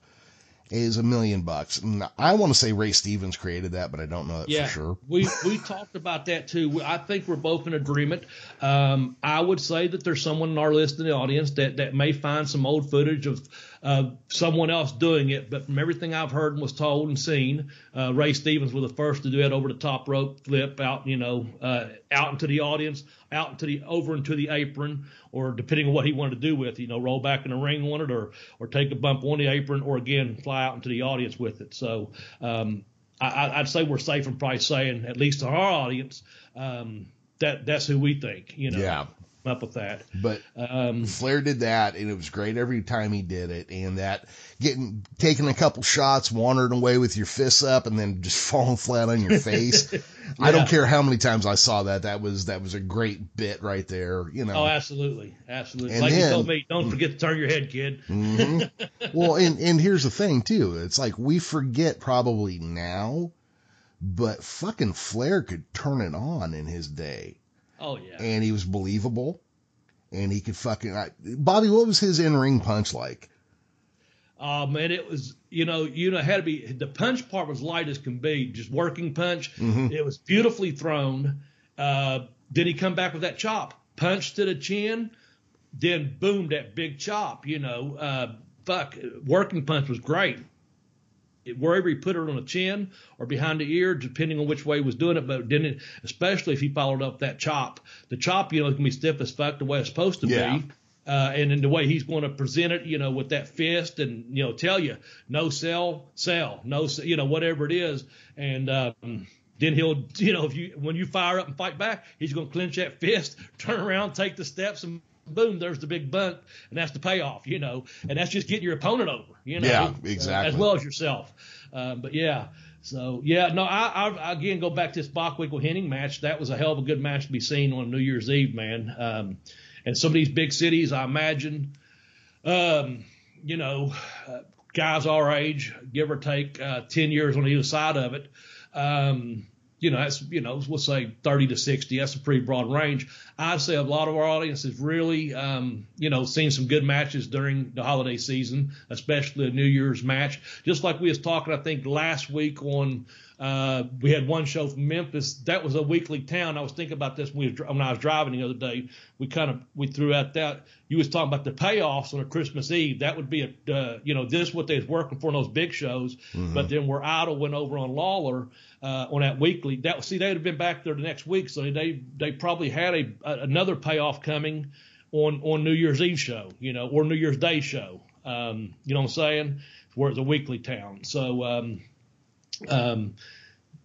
is a million bucks. And I want to say Ray Stevens created that, but I don't know that Yeah, for sure. we we talked about that too. I think we're both in agreement. Um, I would say that there's someone in our list in the audience that that may find some old footage of uh, someone else doing it. But from everything I've heard and was told and seen, uh, Ray Stevens was the first to do it over the top rope flip out, you know, uh, out into the audience, out into the over into the apron, or depending on what he wanted to do with, it, you know, roll back in the ring on it, or or take a bump on the apron, or again fly out into the audience with it. So. Um, I- I'd say we're safe in probably saying, at least to our audience, um, that that's who we think. You know, Yeah. Up with that. But Um, Flair did that, and it was great every time he did it. And that getting taking a couple shots, wandering away with your fists up, and then just falling flat on your face. I don't care how many times I saw that. That was that was a great bit right there. You know. oh, absolutely, absolutely. And like then- you told me, don't forget to turn your head, kid. hmm well, and and here's the thing too. It's like we forget probably now, but fucking Flair could turn it on in his day, Oh yeah. and he was believable, and he could fucking. I, Bobby, what was his in ring punch like? Oh man, it was you know you know it had to be the punch part was light as can be, just working punch. Mhm. It was beautifully thrown. Uh, did he come back with that chop? Punch to the chin, then boom that big chop. You know, uh, fuck, working punch was great. Wherever he put it on the chin or behind the ear, depending on which way he was doing it, but didn't especially if he followed up that chop. The chop, you know, can be stiff as fuck the way it's supposed to Yeah. be. Uh, and in the way he's going to present it, you know, with that fist and, you know, tell you no sell, sell, no, you know, whatever it is. And, um, then he'll, you know, if you, when you fire up and fight back, he's going to clench that fist, turn around, take the steps and boom, there's the big bunt. And that's the payoff, you know, and that's just getting your opponent over, you know, Yeah, uh, exactly. as well as yourself. Um, but yeah, so yeah, no, I, I again go back to this Bockwinkel Hennig match. That was a hell of a good match to be seen on New Year's Eve, man. Um, and some of these big cities, I imagine, um, you know, uh, guys our age, give or take uh, 10 years on either side of it. Um, you know, that's, you know, we'll say 30 to 60. That's a pretty broad range. I'd say a lot of our audience has really, um, you know, seen some good matches during the holiday season, especially a New Year's match. Just like we was talking, I think last week on, uh, we had one show from Memphis. That was a weekly town. I was thinking about this when, we was, when I was driving the other day. We kind of we threw out that you was talking about the payoffs on a Christmas Eve. That would be a uh, you know this is what they was working for in those big shows. But then where Idol went over on Lawler uh, on that weekly. That see they'd have been back there the next week, so they they probably had a another payoff coming on on New Year's Eve show, you know, or New Year's Day show. Um, you know what I'm saying? Where it's a weekly town. So um, um,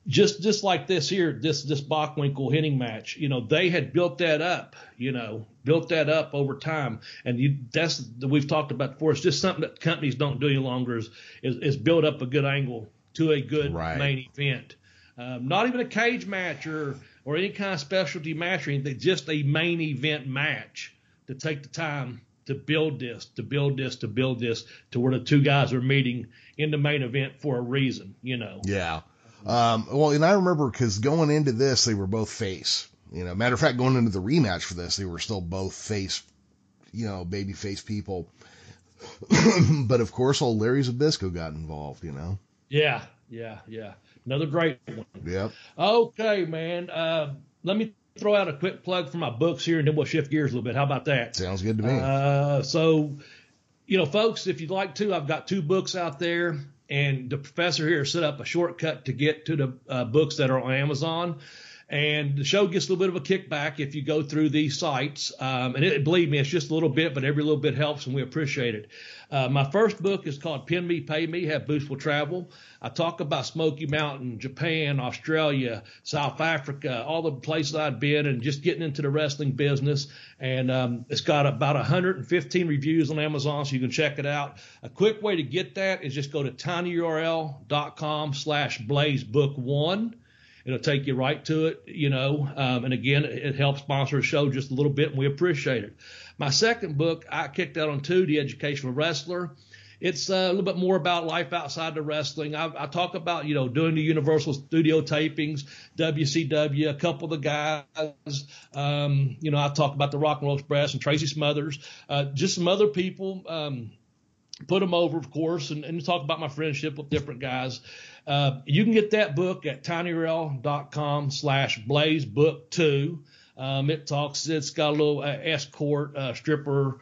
just just like this here, this this Bockwinkel Hennig match, you know, they had built that up, you know, built that up over time, and you that's we've talked about before. It's just something that companies don't do any longer is is, is build up a good angle to a good Right. main event. Um, not even a cage match or or any kind of specialty match or anything, just a main event match to take the time to build this, to build this, to build this to where the two guys are meeting in the main event for a reason, you know. Yeah. Um, well, and I remember because going into this, they were both face. You know, matter of fact, going into the rematch for this, they were still both face you know, baby face people. but of course, old Larry Zbyszko got involved, you know. Yeah, yeah, yeah. Another great one. Yep. Okay, man. Uh, let me throw out a quick plug for my books here, and then we'll shift gears a little bit. How about that? Sounds good to me. Uh, so, you know, folks, if you'd like to, I've got two books out there, and the professor here set up a shortcut to get to the uh, books that are on Amazon. And the show gets a little bit of a kickback if you go through these sites. Um, and it, believe me, it's just a little bit, but every little bit helps, and we appreciate it. Uh, my first book is called Pin Me, Pay Me, Have Boots Will Travel. I talk about Smoky Mountain, Japan, Australia, South Africa, all the places I've been, and just getting into the wrestling business. And um, it's got about 115 reviews on Amazon, so you can check it out. A quick way to get that is just go to tinyurl.com slash blazebook1 It'll take you right to it, you know. Um, and again, it helps sponsor the show just a little bit, and we appreciate it. My second book, I kicked out on two, The Educational Wrestler. It's uh, a little bit more about life outside the wrestling. I, I talk about, you know, doing the Universal Studio tapings, WCW, a couple of the guys. Um, you know, I talk about the Rock and Roll Express and Tracy Smothers, uh, just some other people. Um, put them over, of course, and, and talk about my friendship with different guys. Uh, you can get that book at tinyurl.com slash blazebook2. Um, it talks, it's got a little uh, escort, uh, stripper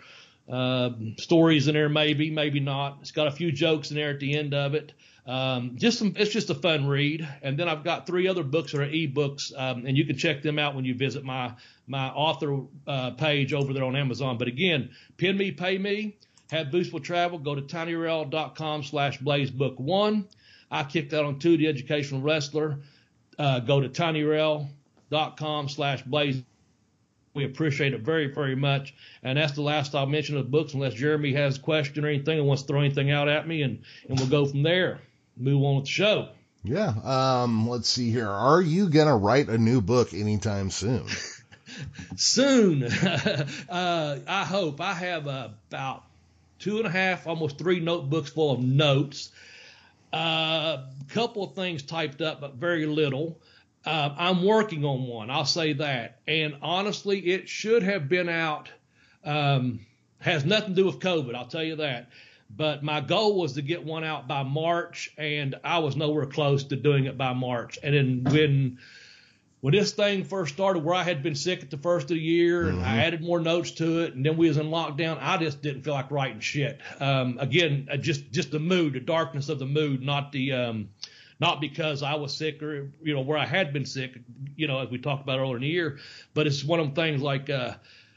uh, stories in there, maybe, maybe not. It's got a few jokes in there at the end of it. Um, just some, it's just a fun read. And then I've got three other books that are ebooks, um, and you can check them out when you visit my my author uh, page over there on Amazon. But again, pin me, pay me, have boots will travel. Go to tinyurl.com slash blazebook1. I kicked out on two, the educational wrestler. Uh, go to tinyurl.com slash blaze. We appreciate it very, very much. And that's the last I'll mention of the books, unless Jeremy has a question or anything and wants to throw anything out at me, and, and we'll go from there. Move on with the show. Yeah. Um, let's see here. Are you going to write a new book anytime soon? soon. uh, I hope. I have uh, about two and a half, almost three notebooks full of notes a uh, couple of things typed up, but very little. Uh, I'm working on one. I'll say that. And honestly, it should have been out. Um, has nothing to do with COVID. I'll tell you that. But my goal was to get one out by March, and I was nowhere close to doing it by March. And then when when this thing first started, where I had been sick at the first of the year, mm-hmm. and I added more notes to it, and then we was in lockdown, I just didn't feel like writing shit. Um, again, uh, just just the mood, the darkness of the mood, not the um, not because I was sick or you know where I had been sick, you know, as we talked about earlier in the year, but it's one of them things like uh,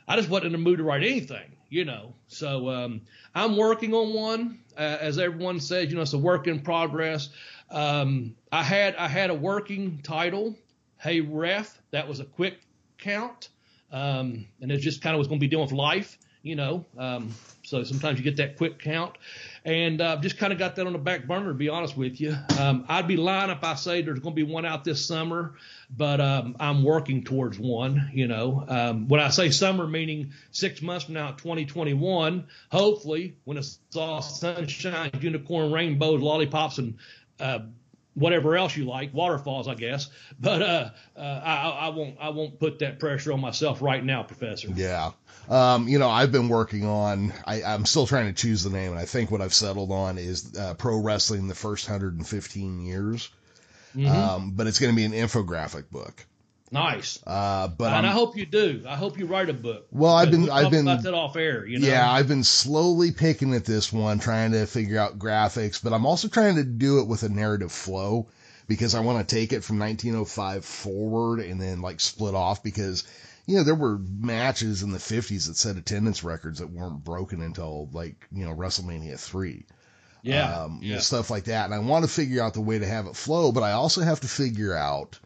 I just wasn't in the mood to write anything, you know. So um, I'm working on one, uh, as everyone says, you know, it's a work in progress. Um, I had I had a working title hey, ref, that was a quick count. Um, and it just kind of was going to be dealing with life, you know. Um, so sometimes you get that quick count. And uh, just kind of got that on the back burner, to be honest with you. Um, I'd be lying if I say there's going to be one out this summer, but um, I'm working towards one, you know. Um, when I say summer, meaning six months from now, 2021, hopefully, when it's all sunshine, unicorn, rainbows, lollipops, and uh, whatever else you like, waterfalls, I guess. But uh, uh, I, I won't I won't put that pressure on myself right now, Professor. Yeah. Um, you know, I've been working on. I, I'm still trying to choose the name, and I think what I've settled on is uh, pro wrestling: the first 115 years. Mm-hmm. Um, but it's going to be an infographic book. Nice. Uh, but and I'm, i hope you do. I hope you write a book. Well, I've been, I've been about that off air. You know. Yeah, I've been slowly picking at this one, trying to figure out graphics, but I'm also trying to do it with a narrative flow because I want to take it from 1905 forward and then like split off because you know there were matches in the 50s that set attendance records that weren't broken until like you know WrestleMania three. Yeah, um, yeah. stuff like that. And I want to figure out the way to have it flow, but I also have to figure out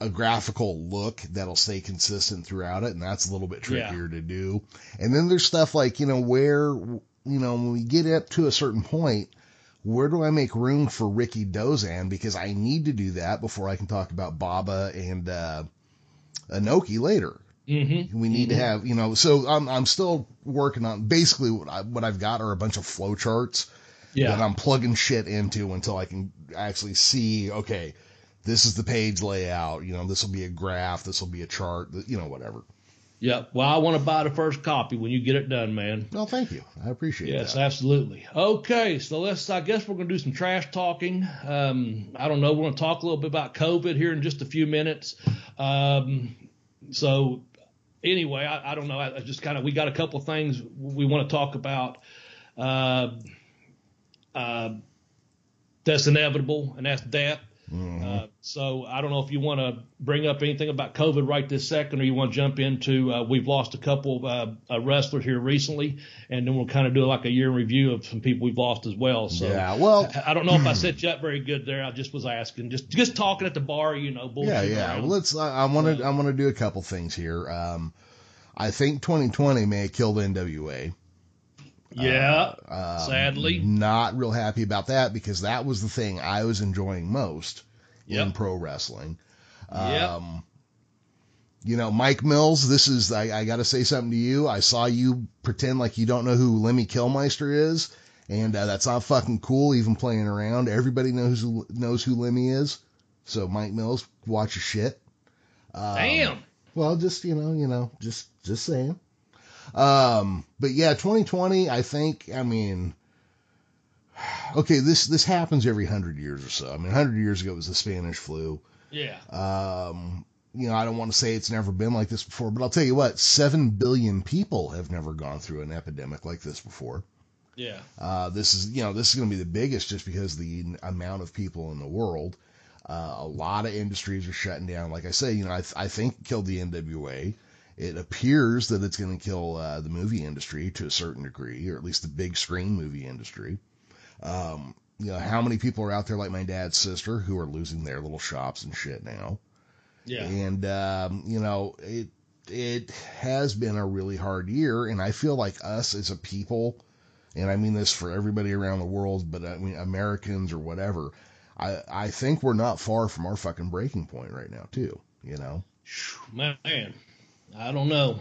a graphical look that'll stay consistent throughout it, and that's a little bit trickier yeah. to do. And then there's stuff like, you know, where, you know, when we get up to a certain point, where do I make room for Rikidozan Because I need to do that before I can talk about Baba and, uh, Inoki later. Mm-hmm. We need mm-hmm. to have, you know, so I'm, I'm still working on basically what, I, what I've got are a bunch of flow charts yeah. that I'm plugging shit into until I can actually see, okay, this is the page layout. You know, this will be a graph. This will be a chart. You know, whatever. Yep. Well, I want to buy the first copy when you get it done, man. Well, thank you. I appreciate it. Yes, that. absolutely. Okay, so let's. I guess we're going to do some trash talking. Um, I don't know. We're going to talk a little bit about COVID here in just a few minutes. Um, so anyway, I, I don't know. I, I just kind of we got a couple of things we want to talk about. Uh, uh, that's inevitable, and that's death. Uh, so I don't know if you want to bring up anything about COVID right this second, or you want to jump into. Uh, we've lost a couple of uh, uh, wrestlers here recently, and then we'll kind of do like a year in review of some people we've lost as well. So Yeah, well- I, I don't know if I set you up very good there. I just was asking, just just talking at the bar, you know. Yeah, yeah. around. Well, let's. I, I want to. I want to do a couple things here. Um, I think 2020 may have killed NWA. Yeah. Um, Sadly. not real happy about that because that was the thing I was enjoying most in pro wrestling. Yep. Um, you know, Mike Mills, this is, I, I got to say something to you. I saw you pretend like you don't know who Lemmy Kilmister is, and uh, that's not fucking cool, even playing around. Everybody knows who, knows who Lemmy is. So, Mike Mills, watch your shit. Um, Damn. well, just you know, you know, just just saying. Um, but yeah, 2020. I think. I mean, okay, this this happens every hundred years or so. I mean, hundred years ago it was the Spanish flu. Yeah. Um, you know, I don't want to say it's never been like this before, but I'll tell you what: seven billion people have never gone through an epidemic like this before. Yeah. Uh, this is, you know, this is going to be the biggest just because the amount of people in the world. Uh, a lot of industries are shutting down. Like I say, you know, I, I think killed the NWA. It appears that it's going to kill uh, the movie industry to a certain degree, or at least the big screen movie industry. Um, you know, how many people are out there like my dad's sister who are losing their little shops and shit now? Yeah. And um, you know, it it has been a really hard year, and I feel like us as a people, and I mean this for everybody around the world, but I mean Americans or whatever. I I think we're not far from our fucking breaking point right now, too. You know. Man, I don't know.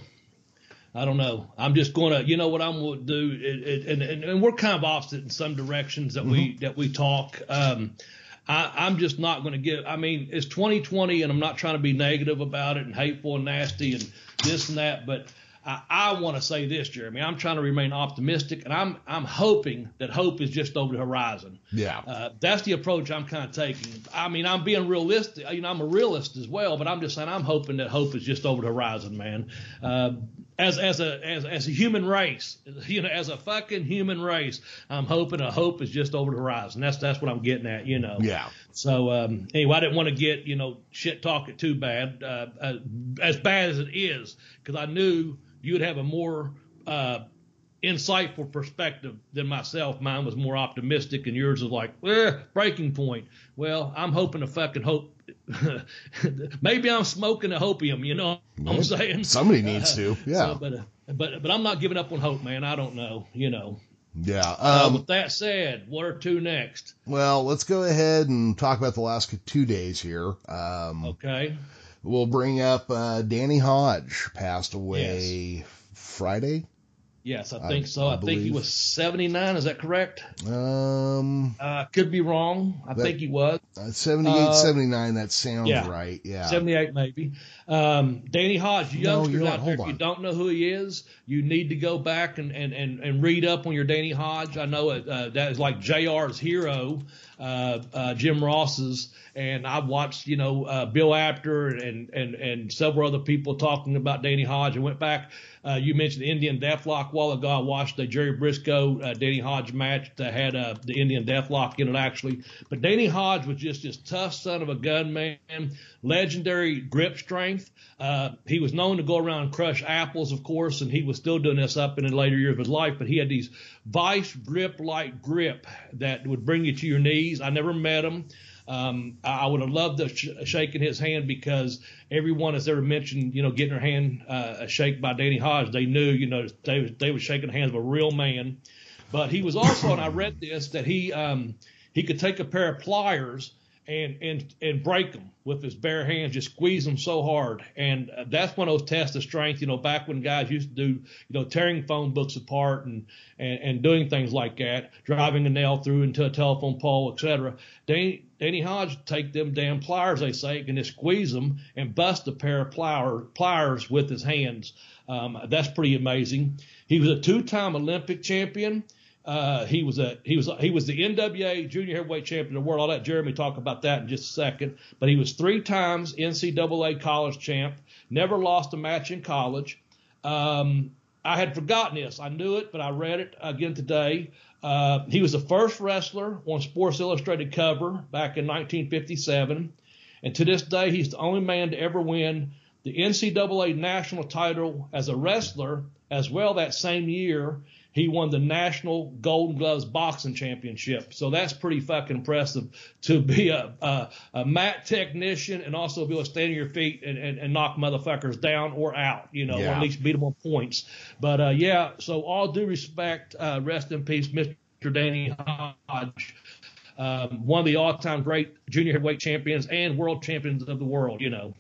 I don't know. I'm just gonna, you know, what I'm gonna do, it, it, and, and and we're kind of opposite in some directions that we that we talk. Um, I, I'm just not gonna give. I mean, it's 2020, and I'm not trying to be negative about it and hateful and nasty and this and that, but. I, I want to say this, Jeremy. I'm trying to remain optimistic, and I'm I'm hoping that hope is just over the horizon. Yeah. Uh, that's the approach I'm kind of taking. I mean, I'm being realistic. You know, I'm a realist as well, but I'm just saying I'm hoping that hope is just over the horizon, man. Uh, as as a as, as a human race, you know, as a fucking human race, I'm hoping a hope is just over the horizon. That's that's what I'm getting at, you know. Yeah. So um, anyway, I didn't want to get you know shit talk it too bad, uh, uh, as bad as it is, because I knew you would have a more uh, insightful perspective than myself. Mine was more optimistic, and yours was like eh, breaking point. Well, I'm hoping to fucking hope. Maybe I'm smoking a hopium, you know what I'm saying? Somebody needs to. Yeah. So, but uh, but but I'm not giving up on hope, man. I don't know, you know. yeah. Uh, Um, with that said, what are two next? well, let's go ahead and talk about the last two days here. Um, Okay. We'll bring up uh, Danny Hodge passed away Friday. Yes, I I- think so. I I, think he was 79. Is that correct? Um, Uh, could be wrong. I That- think he was uh, 78, Uh, 79, that sounds yeah. right. Yeah. 78, maybe. Um, Danny Hodge, you No, youngsters you're out there, if you don't know who he is, you need to go back and, and, and, and read up on your Danny Hodge. I know it, uh, that is like JR's hero, uh, uh, Jim Ross's, and I've watched, you know, uh, Bill Apter and, and, and several other people talking about Danny Hodge. I went back. Uh, you mentioned the Indian Deathlock a while ago. I watched the Jerry Briscoe uh, Danny Hodge match that had uh, the Indian Deathlock in it actually. But Danny Hodge was just this tough son of a gun man, legendary grip strength. Uh, he was known to go around and crush apples, of course, and he was still doing this up in the later years of his life. But he had these vice grip like grip that would bring you to your knees. I never met him. Um, I would have loved to sh- shaken his hand because everyone has ever mentioned, you know, getting their hand uh, shaked by Danny Hodge. They knew, you know, they they were shaking hands of a real man. But he was also, and I read this, that he um, he could take a pair of pliers and and and break them with his bare hands, just squeeze them so hard. And uh, that's one of those tests of strength. You know, back when guys used to do, you know, tearing phone books apart and and, and doing things like that, driving a nail through into a telephone pole, etc. Danny, Danny Hodge take them damn pliers, they say, and just squeeze them and bust a pair of plier, pliers with his hands. Um, that's pretty amazing. He was a two-time Olympic champion. Uh, he was a he was he was the NWA Junior Heavyweight Champion of the world. I'll let Jeremy talk about that in just a second. But he was three times NCAA college champ. Never lost a match in college. Um, I had forgotten this. I knew it, but I read it again today. Uh, he was the first wrestler on Sports Illustrated cover back in 1957, and to this day, he's the only man to ever win the NCAA national title as a wrestler. As well, that same year, he won the National Golden Gloves Boxing Championship. So that's pretty fucking impressive to be a, a, a mat technician and also be able to stand on your feet and, and, and knock motherfuckers down or out, you know, Yeah. or at least beat them on points. But uh, yeah, so all due respect, uh, rest in peace, Mr. Danny Hodge. Um, one of the all-time great junior heavyweight champions and world champions of the world, you know.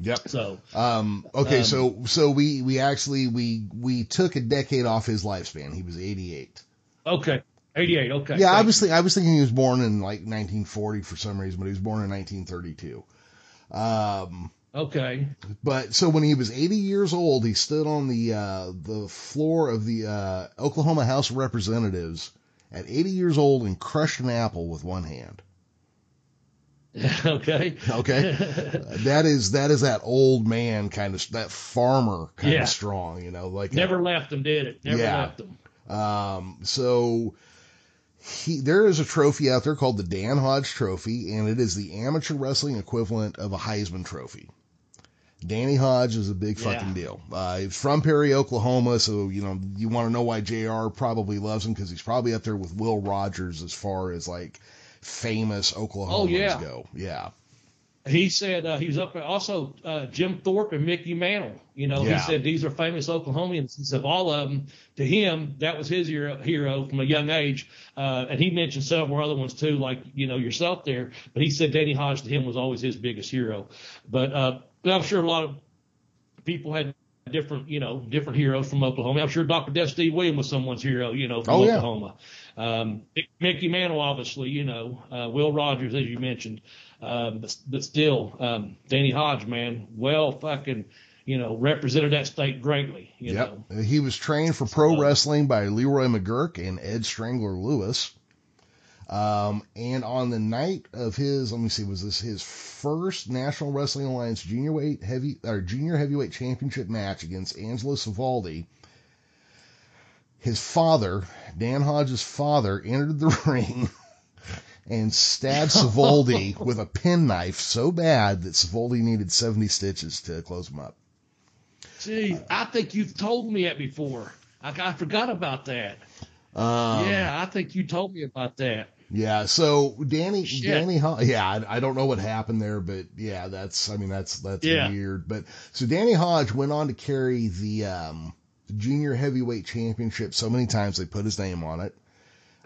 Yep. So Um, okay, Um, so so we we actually we we took a decade off his lifespan. He was 88. okay, 88. Okay. Yeah, I Thank was think, I was thinking he was born in like 1940 for some reason, but he was born in 1932. Um. Okay. but so when he was 80 years old, he stood on the uh, the floor of the uh, Oklahoma House of Representatives at 80 years old and crushed an apple with one hand. okay. Okay, that is that is that old man kind of that farmer kind Yeah. of strong, you know, like a- Never left them, did it? Never Yeah. left them. Um, so he, there is a trophy out there called the Dan Hodge Trophy, and it is the amateur wrestling equivalent of a Heisman Trophy. Danny Hodge is a big Yeah. fucking deal. Uh, he's from Perry, Oklahoma, so you know you want to know why JR probably loves him because he's probably up there with Will Rogers as far as like famous Oklahomans Oh, yeah. go. Yeah, He said uh, he was up there. Also, uh, Jim Thorpe and Mickey Mantle. You know, Yeah. he said these are famous Oklahomians. He said all of them to him that was his hero, hero from a young age. Uh, and he mentioned several other ones too, like you know yourself there. But he said Danny Hodge to him was always his biggest hero. But uh, I'm sure a lot of people had different, you know, different heroes from Oklahoma. I'm sure Dr. Death Steve Williams was someone's hero, you know, from Oh, yeah. Um, Mickey Mantle, obviously, you know, uh, Will Rogers, as you mentioned. Um, but, but still, um, Danny Hodge, man, well fucking, you know, represented that state greatly, you yep. know. He was trained for pro So- wrestling by Leroy McGuirk and Ed Strangler Lewis. Um, and on the night of his, let me see, was this his first National Wrestling Alliance junior weight heavy or junior heavyweight championship match against Angelo Savoldi? His father, Dan Hodge's father, entered the ring and stabbed Savoldi with a penknife so bad that Savoldi needed 70 stitches to close him up. Gee, I think you've told me that before. I, I forgot about that. Um, yeah, I think you told me about that. Yeah, so Danny, Shit. Danny, yeah, I, I don't know what happened there, but yeah, that's, I mean, that's that's Yeah. weird. But so Danny Hodge went on to carry the um, junior heavyweight championship so many times they put his name on it.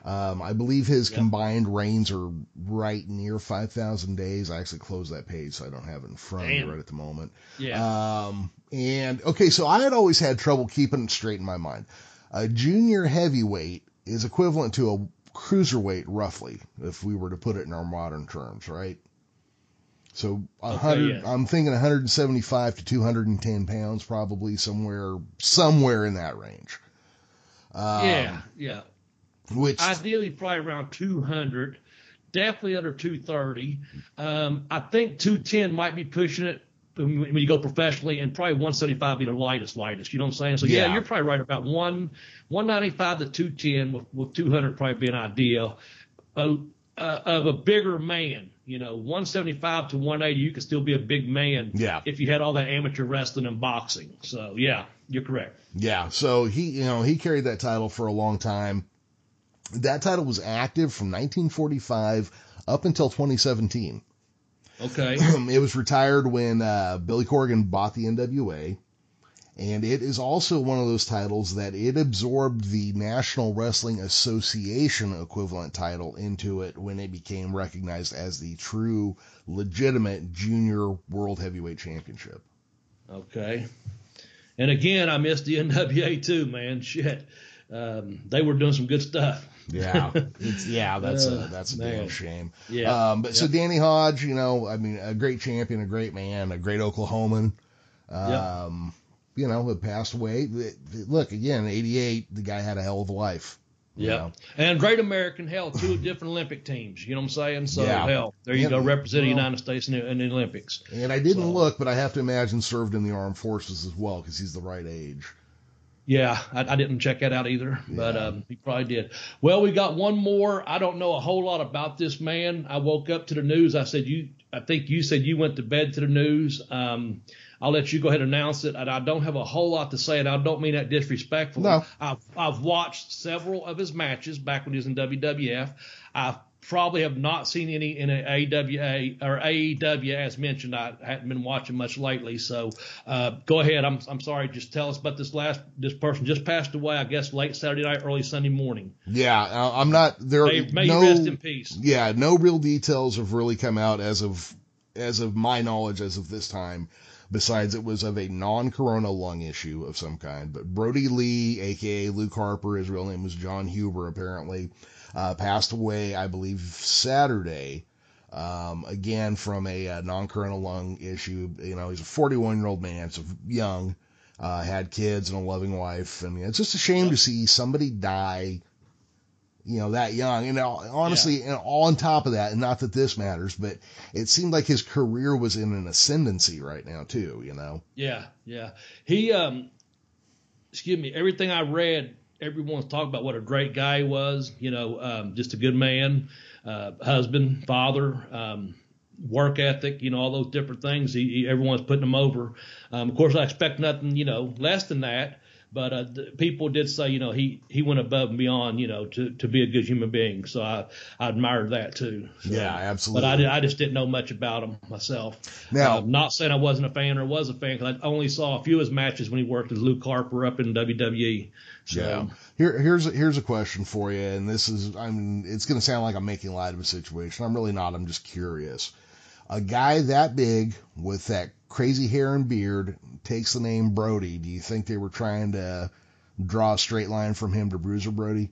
Um, I believe his Yeah. combined reigns are right near five thousand days. I actually closed that page, so I don't have it in front of me right at the moment. Yeah. Um, and okay, so I had always had trouble keeping it straight in my mind. A junior heavyweight is equivalent to a cruiserweight, roughly, if we were to put it in our modern terms, right? So a Okay, hundred. I'm thinking 175 to 210 pounds, probably somewhere, somewhere in that range. Um, yeah, yeah. Which, Ideally, probably around 200. Definitely under 230. Um, I think 210 might be pushing it when you go professionally, and probably 175 be the lightest, lightest. You know what I'm saying? So yeah, Yeah. you're probably right about one 195 to 210 with, with 200 probably being ideal. Uh, uh, of a bigger man, you know, 175 to 180, you could still be a big man Yeah. if you had all that amateur wrestling and boxing. So yeah, you're correct. Yeah, so he, you know, he carried that title for a long time. That title was active from 1945 up until 2017. Okay. it was retired when uh, Billy Corgan bought the NWA, And it is also one of those titles that it absorbed the National Wrestling Association equivalent title into it when it became recognized as the true, legitimate Junior World Heavyweight Championship. Okay. And again, I missed the NWA too, man. Shit. Um, they were doing some good stuff. Yeah, it's, yeah, that's Uh, a that's a man. damn shame. Yeah. Um, but so Danny Hodge, you know, I mean, a great champion, a great man, a great Oklahoman. Um, you know, had passed away. Look again, '88, the guy had a hell of a life. you Yeah. know. And Great American, hell, two different Olympic teams. You know what I'm saying? So, Yeah. hell, there you Yeah, go, representing the United States in the, in the Olympics. And I didn't So- look, but I have to imagine served in the armed forces as well because he's the right age. Yeah, I, I didn't check that out either, but Yeah. um, he probably did. Well, we got one more. I don't know a whole lot about this man. I woke up to the news. I said you. I think you said you went to bed to the news. Um, I'll let you go ahead and announce it. And I don't have a whole lot to say, and I don't mean that disrespectfully. No. I've I've watched several of his matches back when he was in WWF. I probably have not seen any in a AWA or AEW as mentioned. I hadn't been watching much lately, so uh, go ahead. I'm I'm sorry. Just tell us about this last. This person just passed away. I guess late Saturday night, early Sunday morning. Yeah, I- I'm not there. May, may no, you rest in peace. yeah, no real details have really come out as of as of my knowledge as of this time. Besides, it was of a non-corona lung issue of some kind. But Brodie Lee, aka Luke Harper, his real name was Jon Huber, apparently, uh, passed away, I believe, Saturday. Um, again from a, uh non-corona lung issue. You know, he's a 41 year old man, so young, uh, had kids and a loving wife. I mean, it's just a shame to see somebody die you know, that young. And uh, honestly, and all on top of that, and not that this matters, but it seemed like his career was in an ascendancy right now too, you know? Yeah, yeah. He, um, excuse me, everything I read, everyone's talking about what a great guy he was, you know, um, just a good man, uh, husband, father, um, work ethic, you know, all those different things. He, he, everyone's putting him over. Um, of course, I expect nothing, you know, less than that. But uh, the, people did say, you know, he, he went above and beyond, you know, to, to be a good human being. So I, I admired that too. So, Yeah, absolutely. But I, I just didn't know much about him myself. Now- Uh, not saying I wasn't a fan or was a fan because I only saw a few of his matches when he worked with Luke Harper up in WWE. So, Yeah. Here, here's a, here's a question for you, and this is, I mean, it's going to sound like I'm making light of a situation. I'm really not. I'm just curious. A guy that big with that crazy hair and beard takes the name Brody. Do you think they were trying to draw a straight line from him to Bruiser Brody?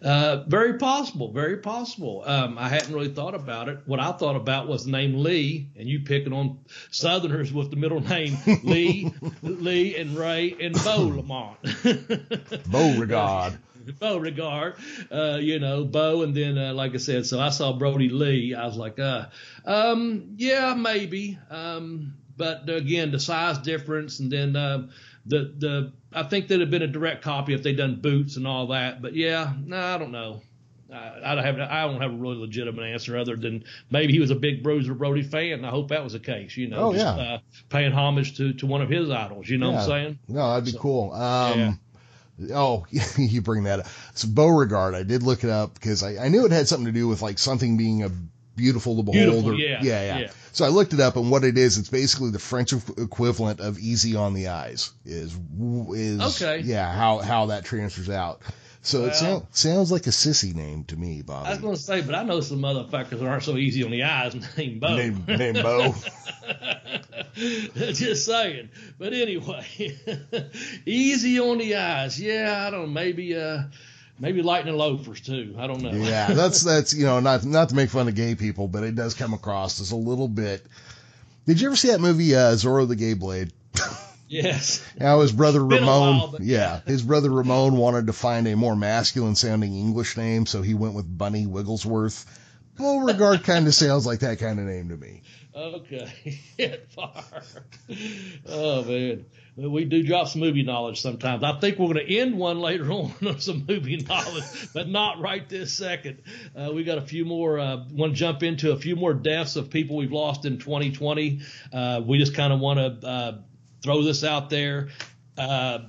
Uh, very possible, very possible. Um, I hadn't really thought about it. What I thought about was the name Lee, and you picking on Southerners with the middle name Lee, Lee and Ray and Bo Lamont. Beauregard. Beauregard, uh, you know, Bo, and then uh, like I said, so I saw Brodie Lee. I was like, uh, um, yeah, maybe, um, but again, the size difference, and then uh, the the I think that'd have been a direct copy if they'd done boots and all that. But yeah, no, I don't know. I, I don't have I don't have a really legitimate answer other than maybe he was a big Bruiser Brody fan. I hope that was the case. You know, Oh, just, yeah. uh, paying homage to to one of his idols. You know what I'm saying? No, that'd be So, cool. Um, Oh, you bring that up. So Beauregard, I did look it up because I, I knew it had something to do with like something being a beautiful to behold. Beautiful, or, yeah, yeah, yeah, yeah. So I looked it up, and what it is, it's basically the French equivalent of easy on the eyes. Is is Okay. Yeah, how how that transfers out. So it Well- sound, sounds like a sissy name to me, Bob. I was going to say, but I know some motherfuckers that aren't so easy on the eyes named Bo. Name name Bo. Just saying. But anyway, easy on the eyes. Yeah, I don't know. Maybe, uh, maybe lightning loafers too. I don't know. yeah, that's that's you know not not to make fun of gay people, but it does come across as a little bit. Did you ever see that movie uh, Zorro the Gay Blade? Yes. Now his brother Ramon, while, but- yeah, his brother Ramon wanted to find a more masculine sounding English name, so he went with Bunny Wigglesworth. Beauregard kind of sounds like that kind of name to me. Okay. Hit far. Oh man. We do drop some movie knowledge sometimes. I think we're going to end one later on on some movie knowledge, but not right this second. Uh, we got a few more. Uh, want to jump into a few more deaths of people we've lost in 2020. Uh, we just kind of want to uh, throw this out there. Uh,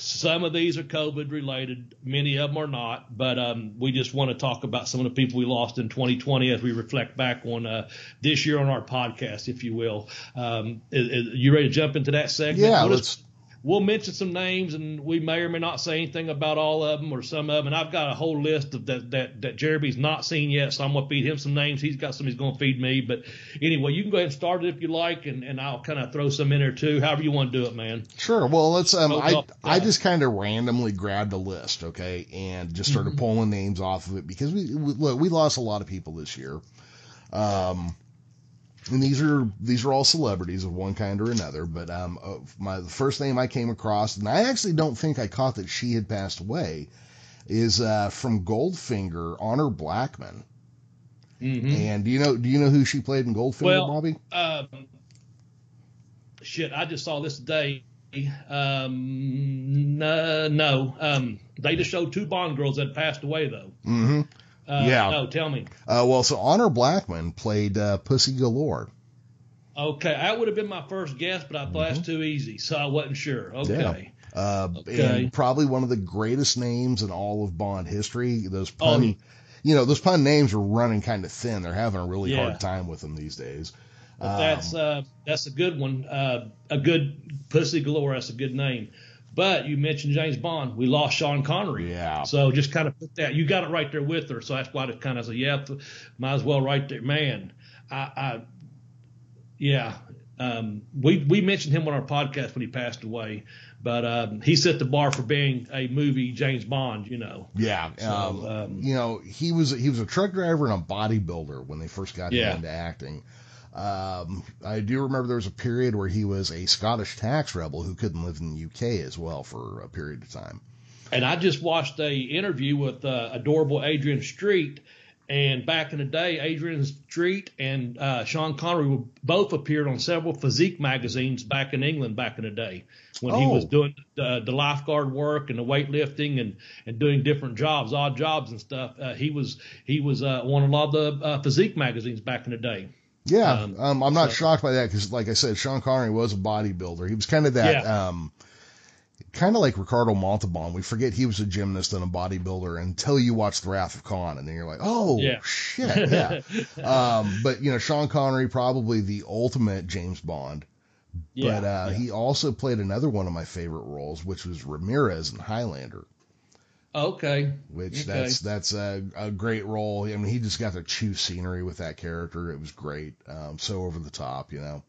some of these are COVID related, many of them are not, but um, we just want to talk about some of the people we lost in 2020 as we reflect back on uh, this year on our podcast, if you will. Um, is, is- you ready to jump into that segment? Yeah, We'll let's just, we'll mention some names, and we may or may not say anything about all of them or some of them. And I've got a whole list of that that that Jeremy's not seen yet, so I'm gonna feed him some names. He's got some he's gonna feed me. But anyway, you can go ahead and start it if you like, and, and I'll kind of throw some in there too. However you want to do it, man. Sure. Well, let's. Um, I I just kind of randomly grabbed a list, okay, and just started Mm-hmm. pulling names off of it because we, we look we lost a lot of people this year. Um, and these are these are all celebrities of one kind or another. But um, uh, my the first name I came across, and I actually don't think I caught that she had passed away, is uh, from Goldfinger, Honor Blackman. Mm-hmm. And do you know do you know who she played in Goldfinger, Well, Bobby? Um, shit, I just saw this today. Um, no, no. Um, they just showed two Bond girls that passed away though. Mm-hmm. Uh, Yeah. No, tell me. Uh, well, so Honor Blackman played uh, Pussy Galore. Okay, that would have been my first guess, but I thought that's too easy, so I wasn't sure. Okay. Uh, Okay. and probably one of the greatest names in all of Bond history. Those Oh, pun, yeah. you know, those pun names are running kind of thin. They're having a really Yeah. hard time with them these days. But Um, that's uh, that's a good one. Uh, a good Pussy Galore. That's a good name. But you mentioned James Bond. We lost Sean Connery. Yeah. So just kind of put that. You got it right there with her. So that's why I kind of said, yeah, might as well right there. Man, I, I yeah. Um, we we mentioned him on our podcast when he passed away, but um, he set the bar for being a movie James Bond. You know. Yeah, So, um, um, you know, he was he was a truck driver and a bodybuilder when they first got Yeah. him into acting. Um, I do remember there was a period where he was a Scottish tax rebel who couldn't live in the UK as well for a period of time. And I just watched a interview with uh, adorable Adrian Street. And back in the day, Adrian Street and uh, Sean Connery were, both appeared on several physique magazines back in England back in the day when he Oh. was doing the, the lifeguard work and the weightlifting and, and doing different jobs, odd jobs and stuff. Uh, he was he was uh, on a lot of the uh, physique magazines back in the day. Yeah, Um, um, I'm not so- shocked by that because, like I said, Sean Connery was a bodybuilder. He was kind of that, um, kind of like Ricardo Montalban. We forget he was a gymnast and a bodybuilder until you watch The Wrath of Khan, and then you're like, oh Yeah. shit, yeah. um, but you know, Sean Connery probably the ultimate James Bond. Yeah, but uh, yeah. he also played another one of my favorite roles, which was Ramirez in Highlander. Okay. Which Okay. that's that's a, a great role. I mean, he just got to chew scenery with that character. It was great. Um, so over the top, you know.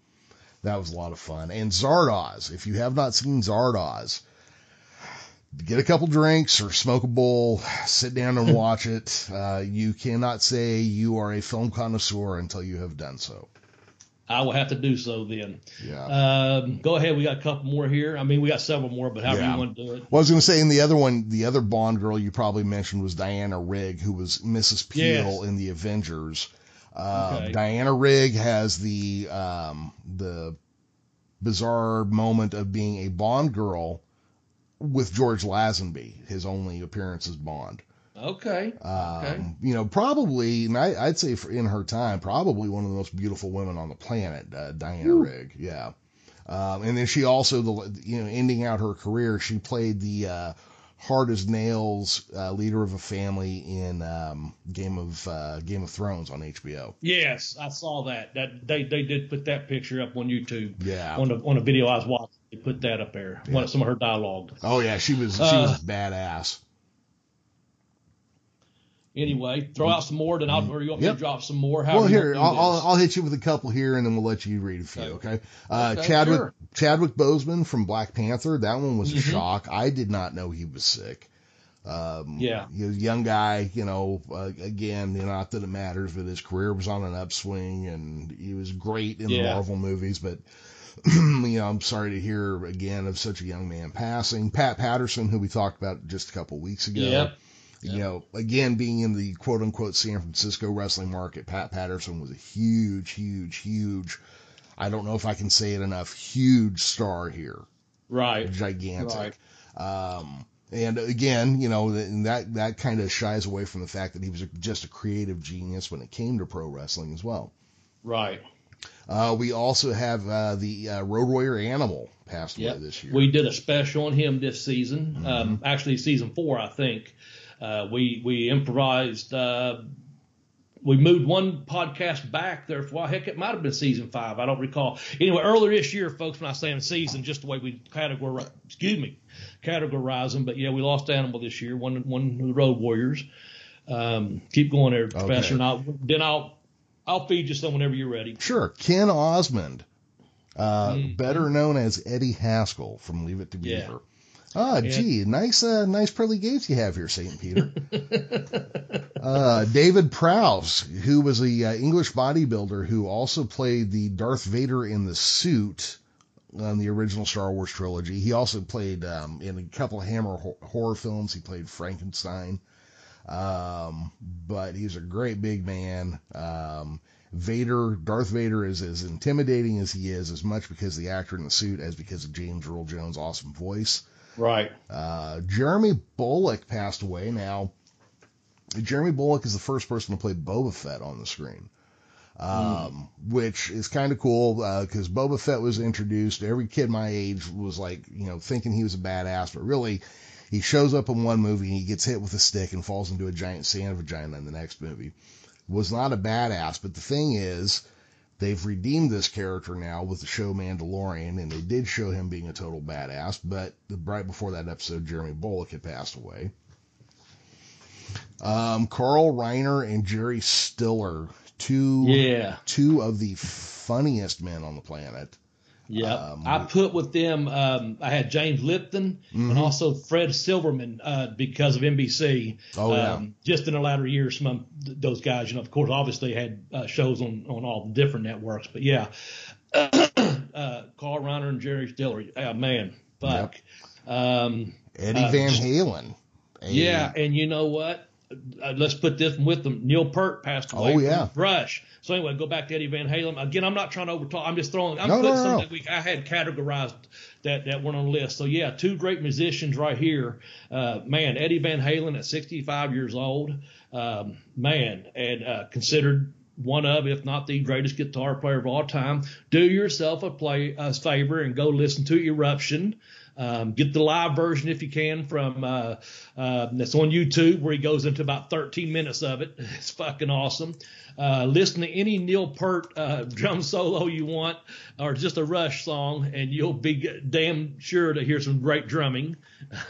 That was a lot of fun. And Zardoz, if you have not seen Zardoz, get a couple drinks or smoke a bowl, sit down and watch it. Uh, you cannot say you are a film connoisseur until you have done so. I will have to do so then. Yeah. Um, go ahead. We got a couple more here. I mean, we got several more, but however Yeah. you want to do it. Well, I was going to say, in the other one, the other Bond girl you probably mentioned was Diana Rigg, who was Mrs. Peel Yes. in the Avengers. Uh, Okay. Diana Rigg has the um, the bizarre moment of being a Bond girl with George Lazenby, his only appearance as Bond. Okay. Um, Okay. You know, probably, and I, I'd say for in her time, probably one of the most beautiful women on the planet, uh, Diana Rigg. Yeah. Um, and then she also, the you know, ending out her career, she played the uh, hard as nails uh, leader of a family in um, Game of uh, Game of Thrones on HBO. Yes, I saw that. That they, they did put that picture up on YouTube. Yeah. On the on a video I was watching, they put that up there. One of some of her dialogue. Oh yeah, she was she Uh, was badass. Anyway, throw out some more, then I'll or you want me Yep. to drop some more? Well, here I'll, I'll I'll hit you with a couple here, and then we'll let you read a few. Okay. Okay. Uh, Okay, Chadwick sure. Chadwick Boseman from Black Panther. That one was a Mhm. shock. I did not know he was sick. Um, Yeah. he was a young guy. You know, uh, again, you know, not that it matters, but his career was on an upswing, and he was great in the Marvel movies. But you know, I'm sorry to hear again of such a young man passing. Pat Patterson, who we talked about just a couple weeks ago. Yep. You know, again, being in the quote unquote San Francisco wrestling market, Pat Patterson was a huge, huge, huge, I don't know if I can say it enough, huge star here. Right. Gigantic. Um, and again, you know, and that, that kind of shies away from the fact that he was just a creative genius when it came to pro wrestling as well. Right. Uh, we also have, uh, the, uh, Road Warrior Animal passed away Yep. this year. We did a special on him this season. Mm-hmm. Um, actually, season four, I think. Uh, we we improvised uh, we moved one podcast back there while. Heck, it might have been season five. I don't recall. Anyway, earlier this year, folks, when I say in season, just the way we categorize, excuse me, categorize them. But yeah, we lost Animal this year. One, one of the Road Warriors. Um, keep going there, Professor. And I'll, then I'll, I'll feed you some whenever you're ready. Sure. Ken Osmond, uh, mm-hmm. better known as Eddie Haskell from Leave It to Beaver. Ah, gee, nice, uh, nice pearly gates you have here, Saint Peter. uh, David Prowse, who was a uh, English bodybuilder who also played the Darth Vader in the suit on the original Star Wars trilogy. He also played um, in a couple of Hammer ho- horror films. He played Frankenstein. Um, but he's a great big man. Um, Vader, Darth Vader is as intimidating as he is, as much because the actor in the suit as because of James Earl Jones' awesome voice. Right. Uh, Jeremy Bulloch passed away. Now, Jeremy Bulloch is the first person to play Boba Fett on the screen. Um, mm. which is kind of cool, because uh, Boba Fett was introduced. Every kid my age was like, you know, thinking he was a badass, but really, he shows up in one movie and he gets hit with a stick and falls into a giant sand vagina in the next movie. Was not a badass, but the thing is, They've redeemed this character now with the show Mandalorian, and they did show him being a total badass, but right before that episode, Jeremy Bulloch had passed away. Um, Carl Reiner and Jerry Stiller, two, yeah. two of the funniest men on the planet. Yeah, um, I put with them. Um, I had James Lipton mm-hmm. and also Fred Silverman uh, because of NBC. Oh yeah. Um, just in the latter years, some of those guys, you know, of course, obviously had uh, shows on on all the different networks. But yeah, uh, Carl Reiner and Jerry Stiller. Oh, man, fuck. Yep. Um, Eddie uh, Van Halen. Yeah, and you know what? Uh, let's put this with them. Neil Peart passed away. Oh yeah. Rush. So anyway, go back to Eddie Van Halen. Again, I'm not trying to overtalk. I'm just throwing. I'm no, putting no, no, some that we I had categorized that that weren't on the list. So yeah, two great musicians right here. Uh, man, Eddie Van Halen at 65 years old. Um, man, and uh, considered one of, if not the greatest guitar player of all time. Do yourself a play a favor and go listen to Eruption. Um, get the live version if you can from uh, uh, that's on YouTube where he goes into about 13 minutes of it. It's fucking awesome. Uh, listen to any Neil Peart uh, drum solo you want, or just a Rush song, and you'll be damn sure to hear some great drumming.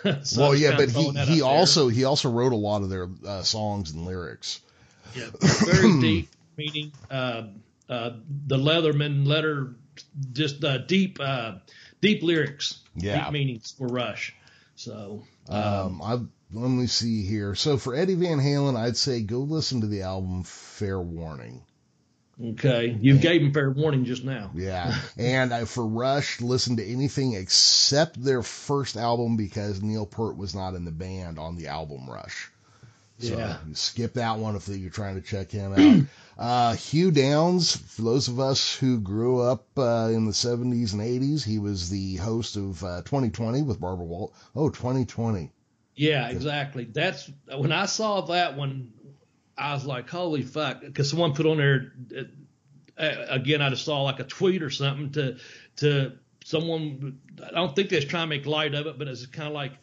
so well, yeah, but he he also he also wrote a lot of their uh, songs and lyrics. Yeah, very deep meaning. Uh, the Leatherman letter, just deep deep lyrics, yeah. deep meanings for Rush. So um, um I let me see here. So for Eddie Van Halen, I'd say go listen to the album Fair Warning. Okay, you and, gave him fair warning just now. Yeah, and I, for Rush, listen to anything except their first album because Neil Peart was not in the band on the album Rush. So yeah. skip that one if you're trying to check him out. uh, Hugh Downs, for those of us who grew up uh, in the 70s and 80s, he was the host of uh, 2020 with Barbara Walt. Oh, 2020. Yeah, exactly. That's when I saw that one, I was like, holy fuck. Because someone put on there, uh, again, I just saw like a tweet or something to, to someone, I don't think they're trying to make light of it, but it's kind of like,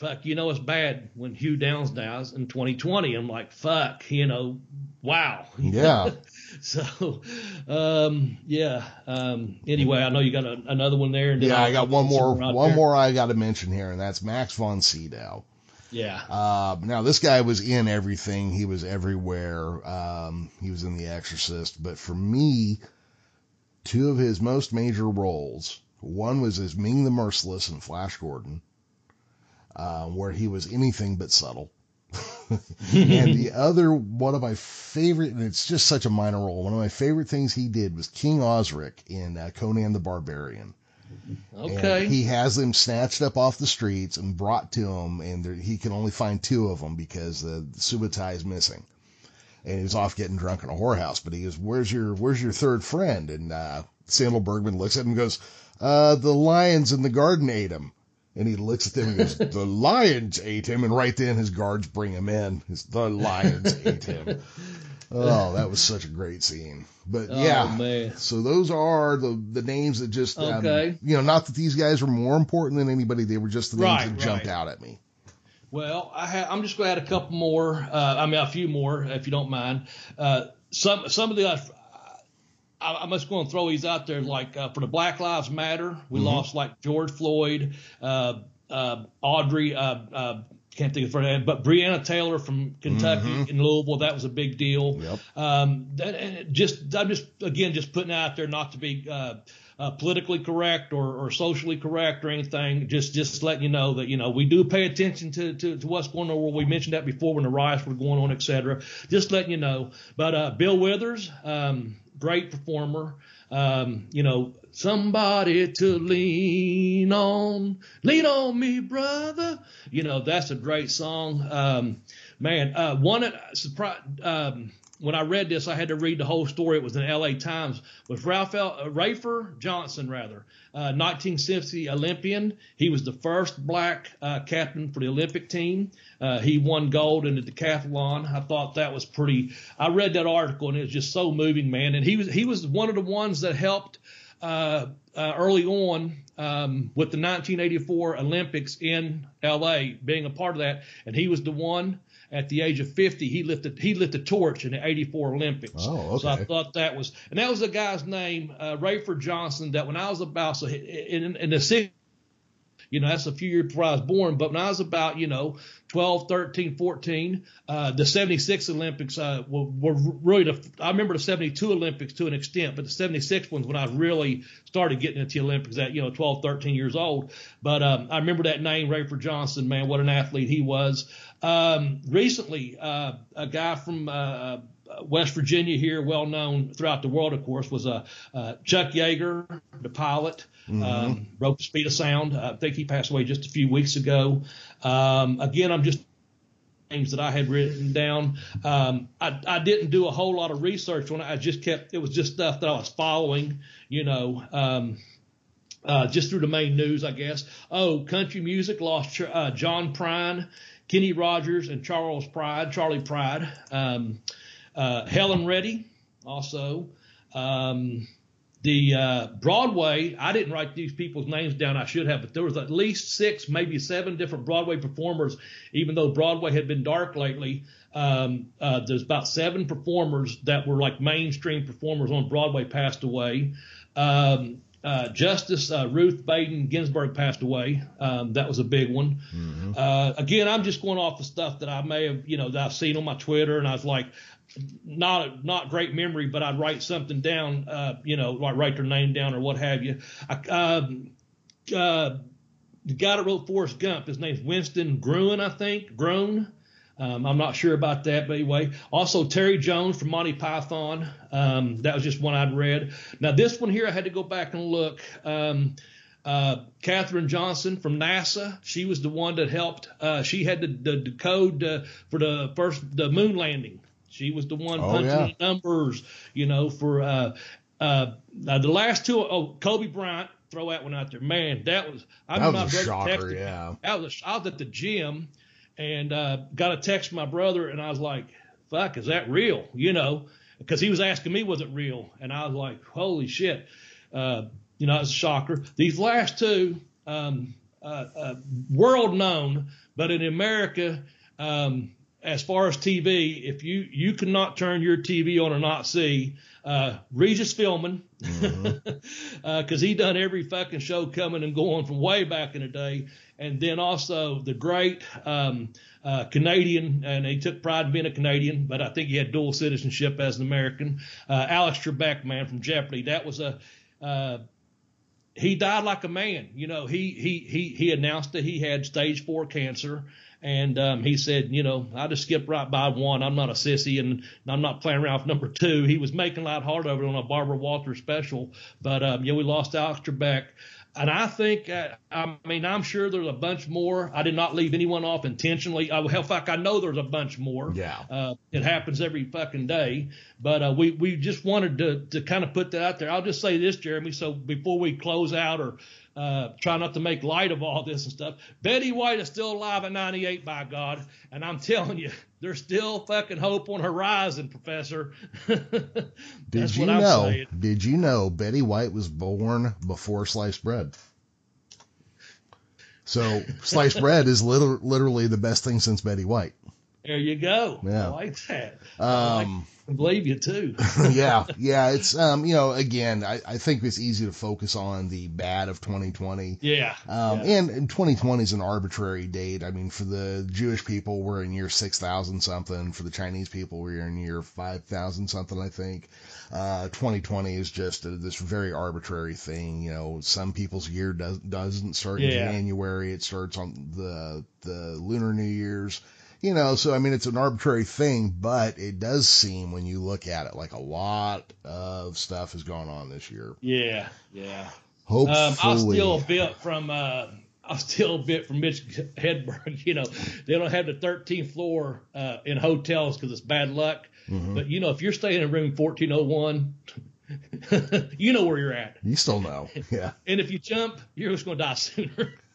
fuck, you know, it's bad when Hugh Downs dies in 2020. I'm like, fuck, you know, wow. Yeah. so, um, yeah. Um, anyway, I know you got a, another one there. yeah, I'll, I got one more, one there. more I got to mention here, and that's Max von Sydow. Yeah. Uh, now this guy was in everything. He was everywhere. Um, he was in The Exorcist, but for me, two of his most major roles. One was as Ming the Merciless in Flash Gordon, uh, where he was anything but subtle. and the other one of my favorite, and it's just such a minor role. One of my favorite things he did was King Osric in uh, Conan the Barbarian. Okay. And he has them snatched up off the streets and brought to him, and he can only find two of them because the, the Subotai is missing. And he's off getting drunk in a whorehouse. But he goes, "Where's your Where's your third friend?" And uh, Sandahl Bergman looks at him and goes, uh, "The lions in the garden ate him." And he looks at them and goes, The lions ate him. And right then his guards bring him in. the lions ate him. Oh, that was such a great scene. But oh, yeah, man. so those are the the names that just, um, you know, not that these guys were more important than anybody. They were just the names right, that jumped out at me. Well, I ha- I'm just going to add a couple more. Uh, I mean, a few more, if you don't mind. Uh, some some of the I, am just going to throw these out there. Like uh, for the Black Lives Matter, we mm-hmm. lost like George Floyd, uh, uh, Audrey. Uh, can't think of her name, but Breonna Taylor from Kentucky mm-hmm. in Louisville. That was a big deal. Yep. Um, that, just I'm just again just putting out there not to be uh, politically correct or, or socially correct or anything. Just just letting you know that you know we do pay attention to, to, to what's going on. We mentioned that before when the riots were going on, etc. Just letting you know. But uh, Bill Withers, um, great performer. Um, you know, somebody to lean on, lean on me, brother. You know, that's a great song. Um, man, uh, one surprise. Um, when I read this, I had to read the whole story. It was in L.A. Times with Ralph L, uh, Rafer Johnson, rather, uh, 1960 Olympian. He was the first black uh, captain for the Olympic team. Uh, he won gold in the decathlon. I thought that was pretty. I read that article and it was just so moving, man. And he was he was one of the ones that helped uh, early on um, with the 1984 Olympics in L.A. being a part of that, and he was the one at the age of 50, he lifted he lit the torch in the 84 Olympics. Oh, okay. So I thought that was, and that was a guy's name, uh, Rafer Johnson. That when I was about so in, in the 60s, you know, that's a few years before I was born. But when I was about, you know, 12, 13, 14, uh, the 76 Olympics uh, were, were really, the, I remember the 72 Olympics to an extent, but the 76 ones when I really started getting into the Olympics at, you know, 12, 13 years old. But um, I remember that name, Rayford Johnson, man, what an athlete he was. Um, recently, uh, a guy from uh, West Virginia here, well known throughout the world, of course, was uh, uh, Chuck Yeager, the pilot, mm-hmm. um, broke the speed of sound. I think he passed away just a few weeks ago. Um, again, I'm just names that I had written down. Um, I, I didn't do a whole lot of research on it. I just kept, it was just stuff that I was following, you know, um, uh, just through the main news, I guess. Oh, country music lost uh, John Prine, Kenny Rogers, and Charles Pride, Charley Pride. Um, uh, Helen Reddy, also. Um, the uh, Broadway, I didn't write these people's names down. I should have, but there was at least six, maybe seven different Broadway performers. Even though Broadway had been dark lately, um, uh, there's about seven performers that were like mainstream performers on Broadway passed away. Um, uh, Justice uh, Ruth Bader Ginsburg passed away. Um, that was a big one. Mm-hmm. Uh, again, I'm just going off the stuff that I may have, you know, that I've seen on my Twitter, and I was like, not not great memory, but I'd write something down, uh, you know, like write their name down or what have you. I, um, uh, the guy that wrote Forrest Gump, his name's Winston Gruen, I think. Groan. Um, I'm not sure about that, but anyway. Also, Terry Jones from Monty Python. Um, that was just one I'd read. Now, this one here, I had to go back and look. Um, uh, Katherine Johnson from NASA. She was the one that helped. Uh, she had the, the, the code uh, for the first the moon landing. She was the one oh, punching yeah. the numbers, you know, for uh, uh, the last two. Oh, Kobe Bryant, throw that one out there. Man, that was I that was a shocker. Yeah, that was. I was at the gym and uh, got a text from my brother, and I was like, "Fuck, is that real?" You know, because he was asking me, "Was it real?" And I was like, "Holy shit!" Uh, you know, it's a shocker. These last two, um, uh, uh world known, but in America. Um, as far as TV, if you you cannot turn your TV on and not see uh, Regis Philbin, because mm-hmm. uh, he done every fucking show coming and going from way back in the day, and then also the great um, uh, Canadian, and he took pride in being a Canadian, but I think he had dual citizenship as an American. Uh, Alex Trebek, man from Jeopardy, that was a uh, he died like a man. You know, he he he he announced that he had stage four cancer and um, he said, you know, I just skipped right by one. I'm not a sissy, and I'm not playing around with number two. He was making light hard over it on a Barbara Walters special, but um, yeah, we lost Alex Trebek. And I think, uh, I mean, I'm sure there's a bunch more. I did not leave anyone off intentionally. I, hell, fuck, I know there's a bunch more. Yeah. Uh, it happens every fucking day. But uh, we we just wanted to to kind of put that out there. I'll just say this, Jeremy. So before we close out or uh, try not to make light of all this and stuff. Betty White is still alive at 98, by God. And I'm telling you, there's still fucking hope on horizon, Professor. did you know? Did you know Betty White was born before sliced bread? So sliced bread is literally the best thing since Betty White. There you go. Yeah. I like that. I, like, Believe you too. yeah, yeah. It's um, you know, again, I, I think it's easy to focus on the bad of 2020. yeah. Um, yeah. and, and 2020 is an arbitrary date. I mean, for the Jewish people, we're in year 6,000 something. For the Chinese people, we're in year 5,000 something, I think. Uh, 2020 is just a, this very arbitrary thing. You know, some people's year does, doesn't start in Yeah. January. It starts on the, the lunar New Year's. You know, so I mean, it's an arbitrary thing, but it does seem when you look at it like a lot of stuff has gone on this year. yeah. Yeah. Hopefully. Um, I'll steal a bit from uh, I'll steal a bit from Mitch Hedberg. You know, they don't have the 13th floor uh, in hotels because it's bad luck. Mhm. But you know, if you're staying in room 1401, you know where you're at. You still know. Yeah. And if you jump, you're just going to die sooner.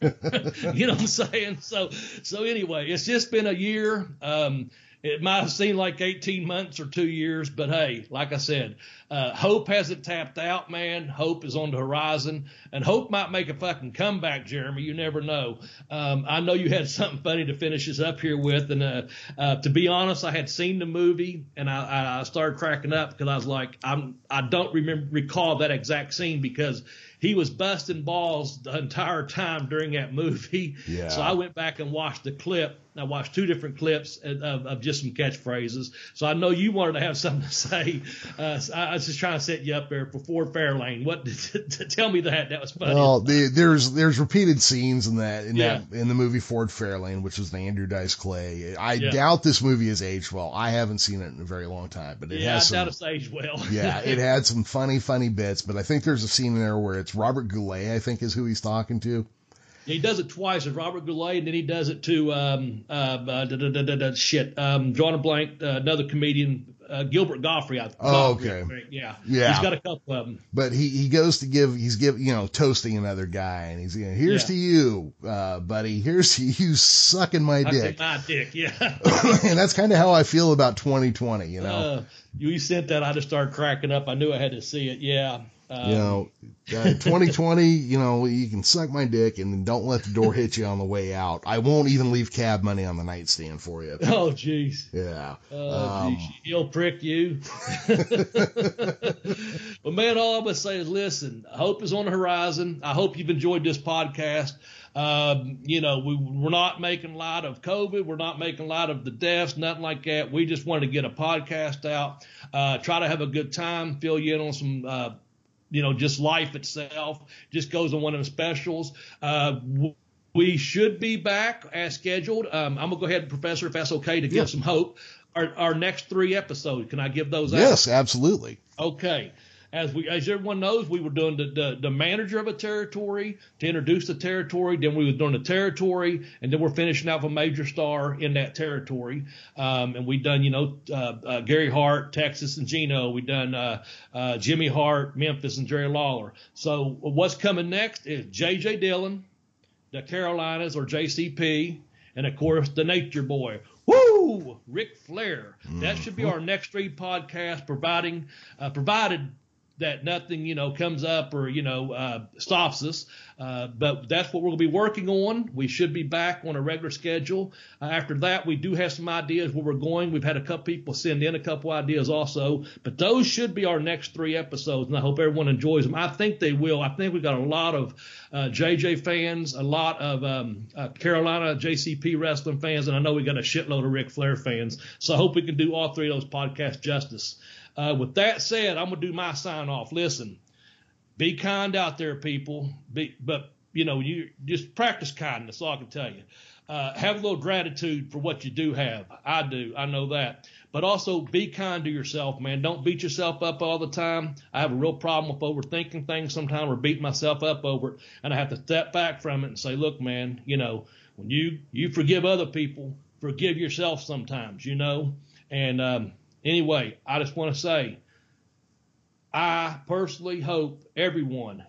you know what I'm saying? So, so anyway, it's just been a year. Um, it might have seemed like 18 months or two years, but hey, like I said, uh, hope hasn't tapped out, man. Hope is on the horizon, and hope might make a fucking comeback, Jeremy. You never know. Um, I know you had something funny to finish us up here with, and uh, uh, to be honest, I had seen the movie, and I, I started cracking up because I was like, I'm I don't remember recall that exact scene because he was busting balls the entire time during that movie. Yeah. So I went back and watched the clip. I watched two different clips of, of just some catchphrases. So I know you wanted to have something to say. Uh, so I, I was just trying to set you up there for Ford Fairlane. What? tell me that. That was funny. Well, the, there's there's repeated scenes in that in Yeah. that in the movie Ford Fairlane, which is the Andrew Dice Clay. I Yeah. doubt this movie has aged well. I haven't seen it in a very long time, but it yeah, I has doubt some. it's aged well. yeah, it had some funny, funny bits, but I think there's a scene in there where it's Robert Goulet, I think is who he's talking to. He does it twice with Robert Goulet, and then he does it to um, uh, uh, da, da, da, da, da, shit, um, drawing a blank, uh, another comedian, uh, Gilbert Gottfried. I- Oh, okay. Think, Yeah. Yeah. He's got a couple of them. But he, he goes to give, he's give, you know, toasting another guy, and he's, you know, here's Yeah. to you, uh, buddy. Here's to you sucking my I dick. my dick, yeah. and that's kind of how I feel about 2020, you know. Uh, you sent that, I just started cracking up. I knew I had to see it. Yeah. Um, you know, uh, 2020, you know, you can suck my dick and don't let the door hit you on the way out. I won't even leave cab money on the nightstand for you. Oh, jeez. Yeah. Oh, Um, geez, he'll prick you. but man, all I'm gonna say is, listen. Hope is on the horizon. I hope you've enjoyed this podcast. Um, you know, we, we're not making light of COVID. We're not making light of the deaths, nothing like that. We just wanted to get a podcast out, uh, try to have a good time, fill you in on some, uh, you know, just life itself. Just goes on one of the specials. Uh, we should be back as scheduled. Um, I'm gonna go ahead, Professor, if that's okay, to give Yeah. some hope. Our, our next three episodes, can I give those out? Yes, absolutely. Okay. As we, as everyone knows, we were doing the, the, the manager of a territory to introduce the territory. Then we were doing the territory, and then we're finishing out with a major star in that territory. Um, and we've done, you know, uh, uh, Gary Hart, Texas, and Gino. We've done uh, uh, Jimmy Hart, Memphis, and Jerry Lawler. So what's coming next is J.J. Dillon, the Carolinas or JCP, and of course the Nature Boy. Woo! Ric Flair. That should be our next three podcasts, providing uh, provided that nothing you know comes up or you know uh, stops us. Uh, but that's what to be working on. We should be back on a regular schedule. Uh, after that, we do have some ideas where we're going. We've had a couple people send in a couple ideas also, but those should be our next three episodes, and I hope everyone enjoys them. I think they will. I think we've got a lot of uh, JJ fans, a lot of um, uh, Carolina JCP wrestling fans, and I know we got a shitload of Ric Flair fans. So I hope we can do all three of those podcasts justice. Uh, with that said, I'm gonna do my sign off. Listen, be kind out there, people. Be, but you know, you just practice kindness. All I can tell you. Uh, have a little gratitude for what you do have. I do. I know that. But also be kind to yourself, man. Don't beat yourself up all the time. I have a real problem with overthinking things sometimes or beat myself up over it. And I have to step back from it and say, look, man, you know, when you, you forgive other people, forgive yourself sometimes, you know? And, um, anyway, I just want to say, I personally hope everyone,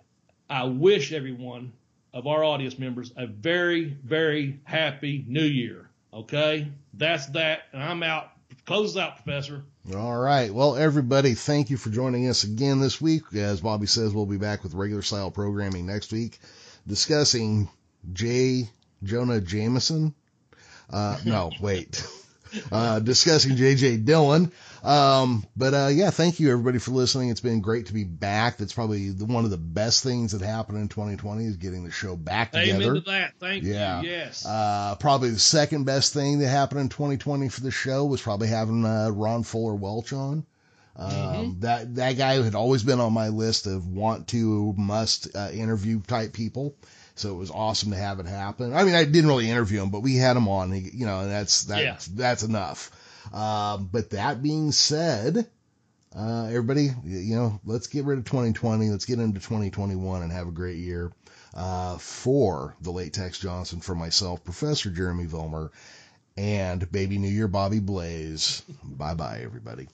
I wish everyone of our audience members a very, very happy new year. Okay? That's that. And I'm out. Close out, Professor. All right. Well, everybody, thank you for joining us again this week. As Bobby says, we'll be back with regular style programming next week, discussing J. Jonah Jameson. Uh, no, wait. Uh, discussing J.J. Dillon. Um, but uh, yeah, thank you everybody for listening. It's been great to be back. That's probably the, one of the best things that happened in 2020 is getting the show back together. Amen to that. Thank Yeah. you. Yes. Uh, probably the second best thing that happened in 2020 for the show was probably having uh, Ron Fuller Welch on. Um, Mhm. That that guy had always been on my list of want to must uh, interview type people. So it was awesome to have it happen. I mean, I didn't really interview him, but we had him on. He, you know, and that's that's that's enough. Um, but that being said, uh, everybody, you know, let's get rid of 2020. Let's get into 2021 and have a great year. Uh, for the late Tex Johnson, for myself, Professor Jeremy Vilmer, and baby New Year Bobby Blaze. bye bye, everybody.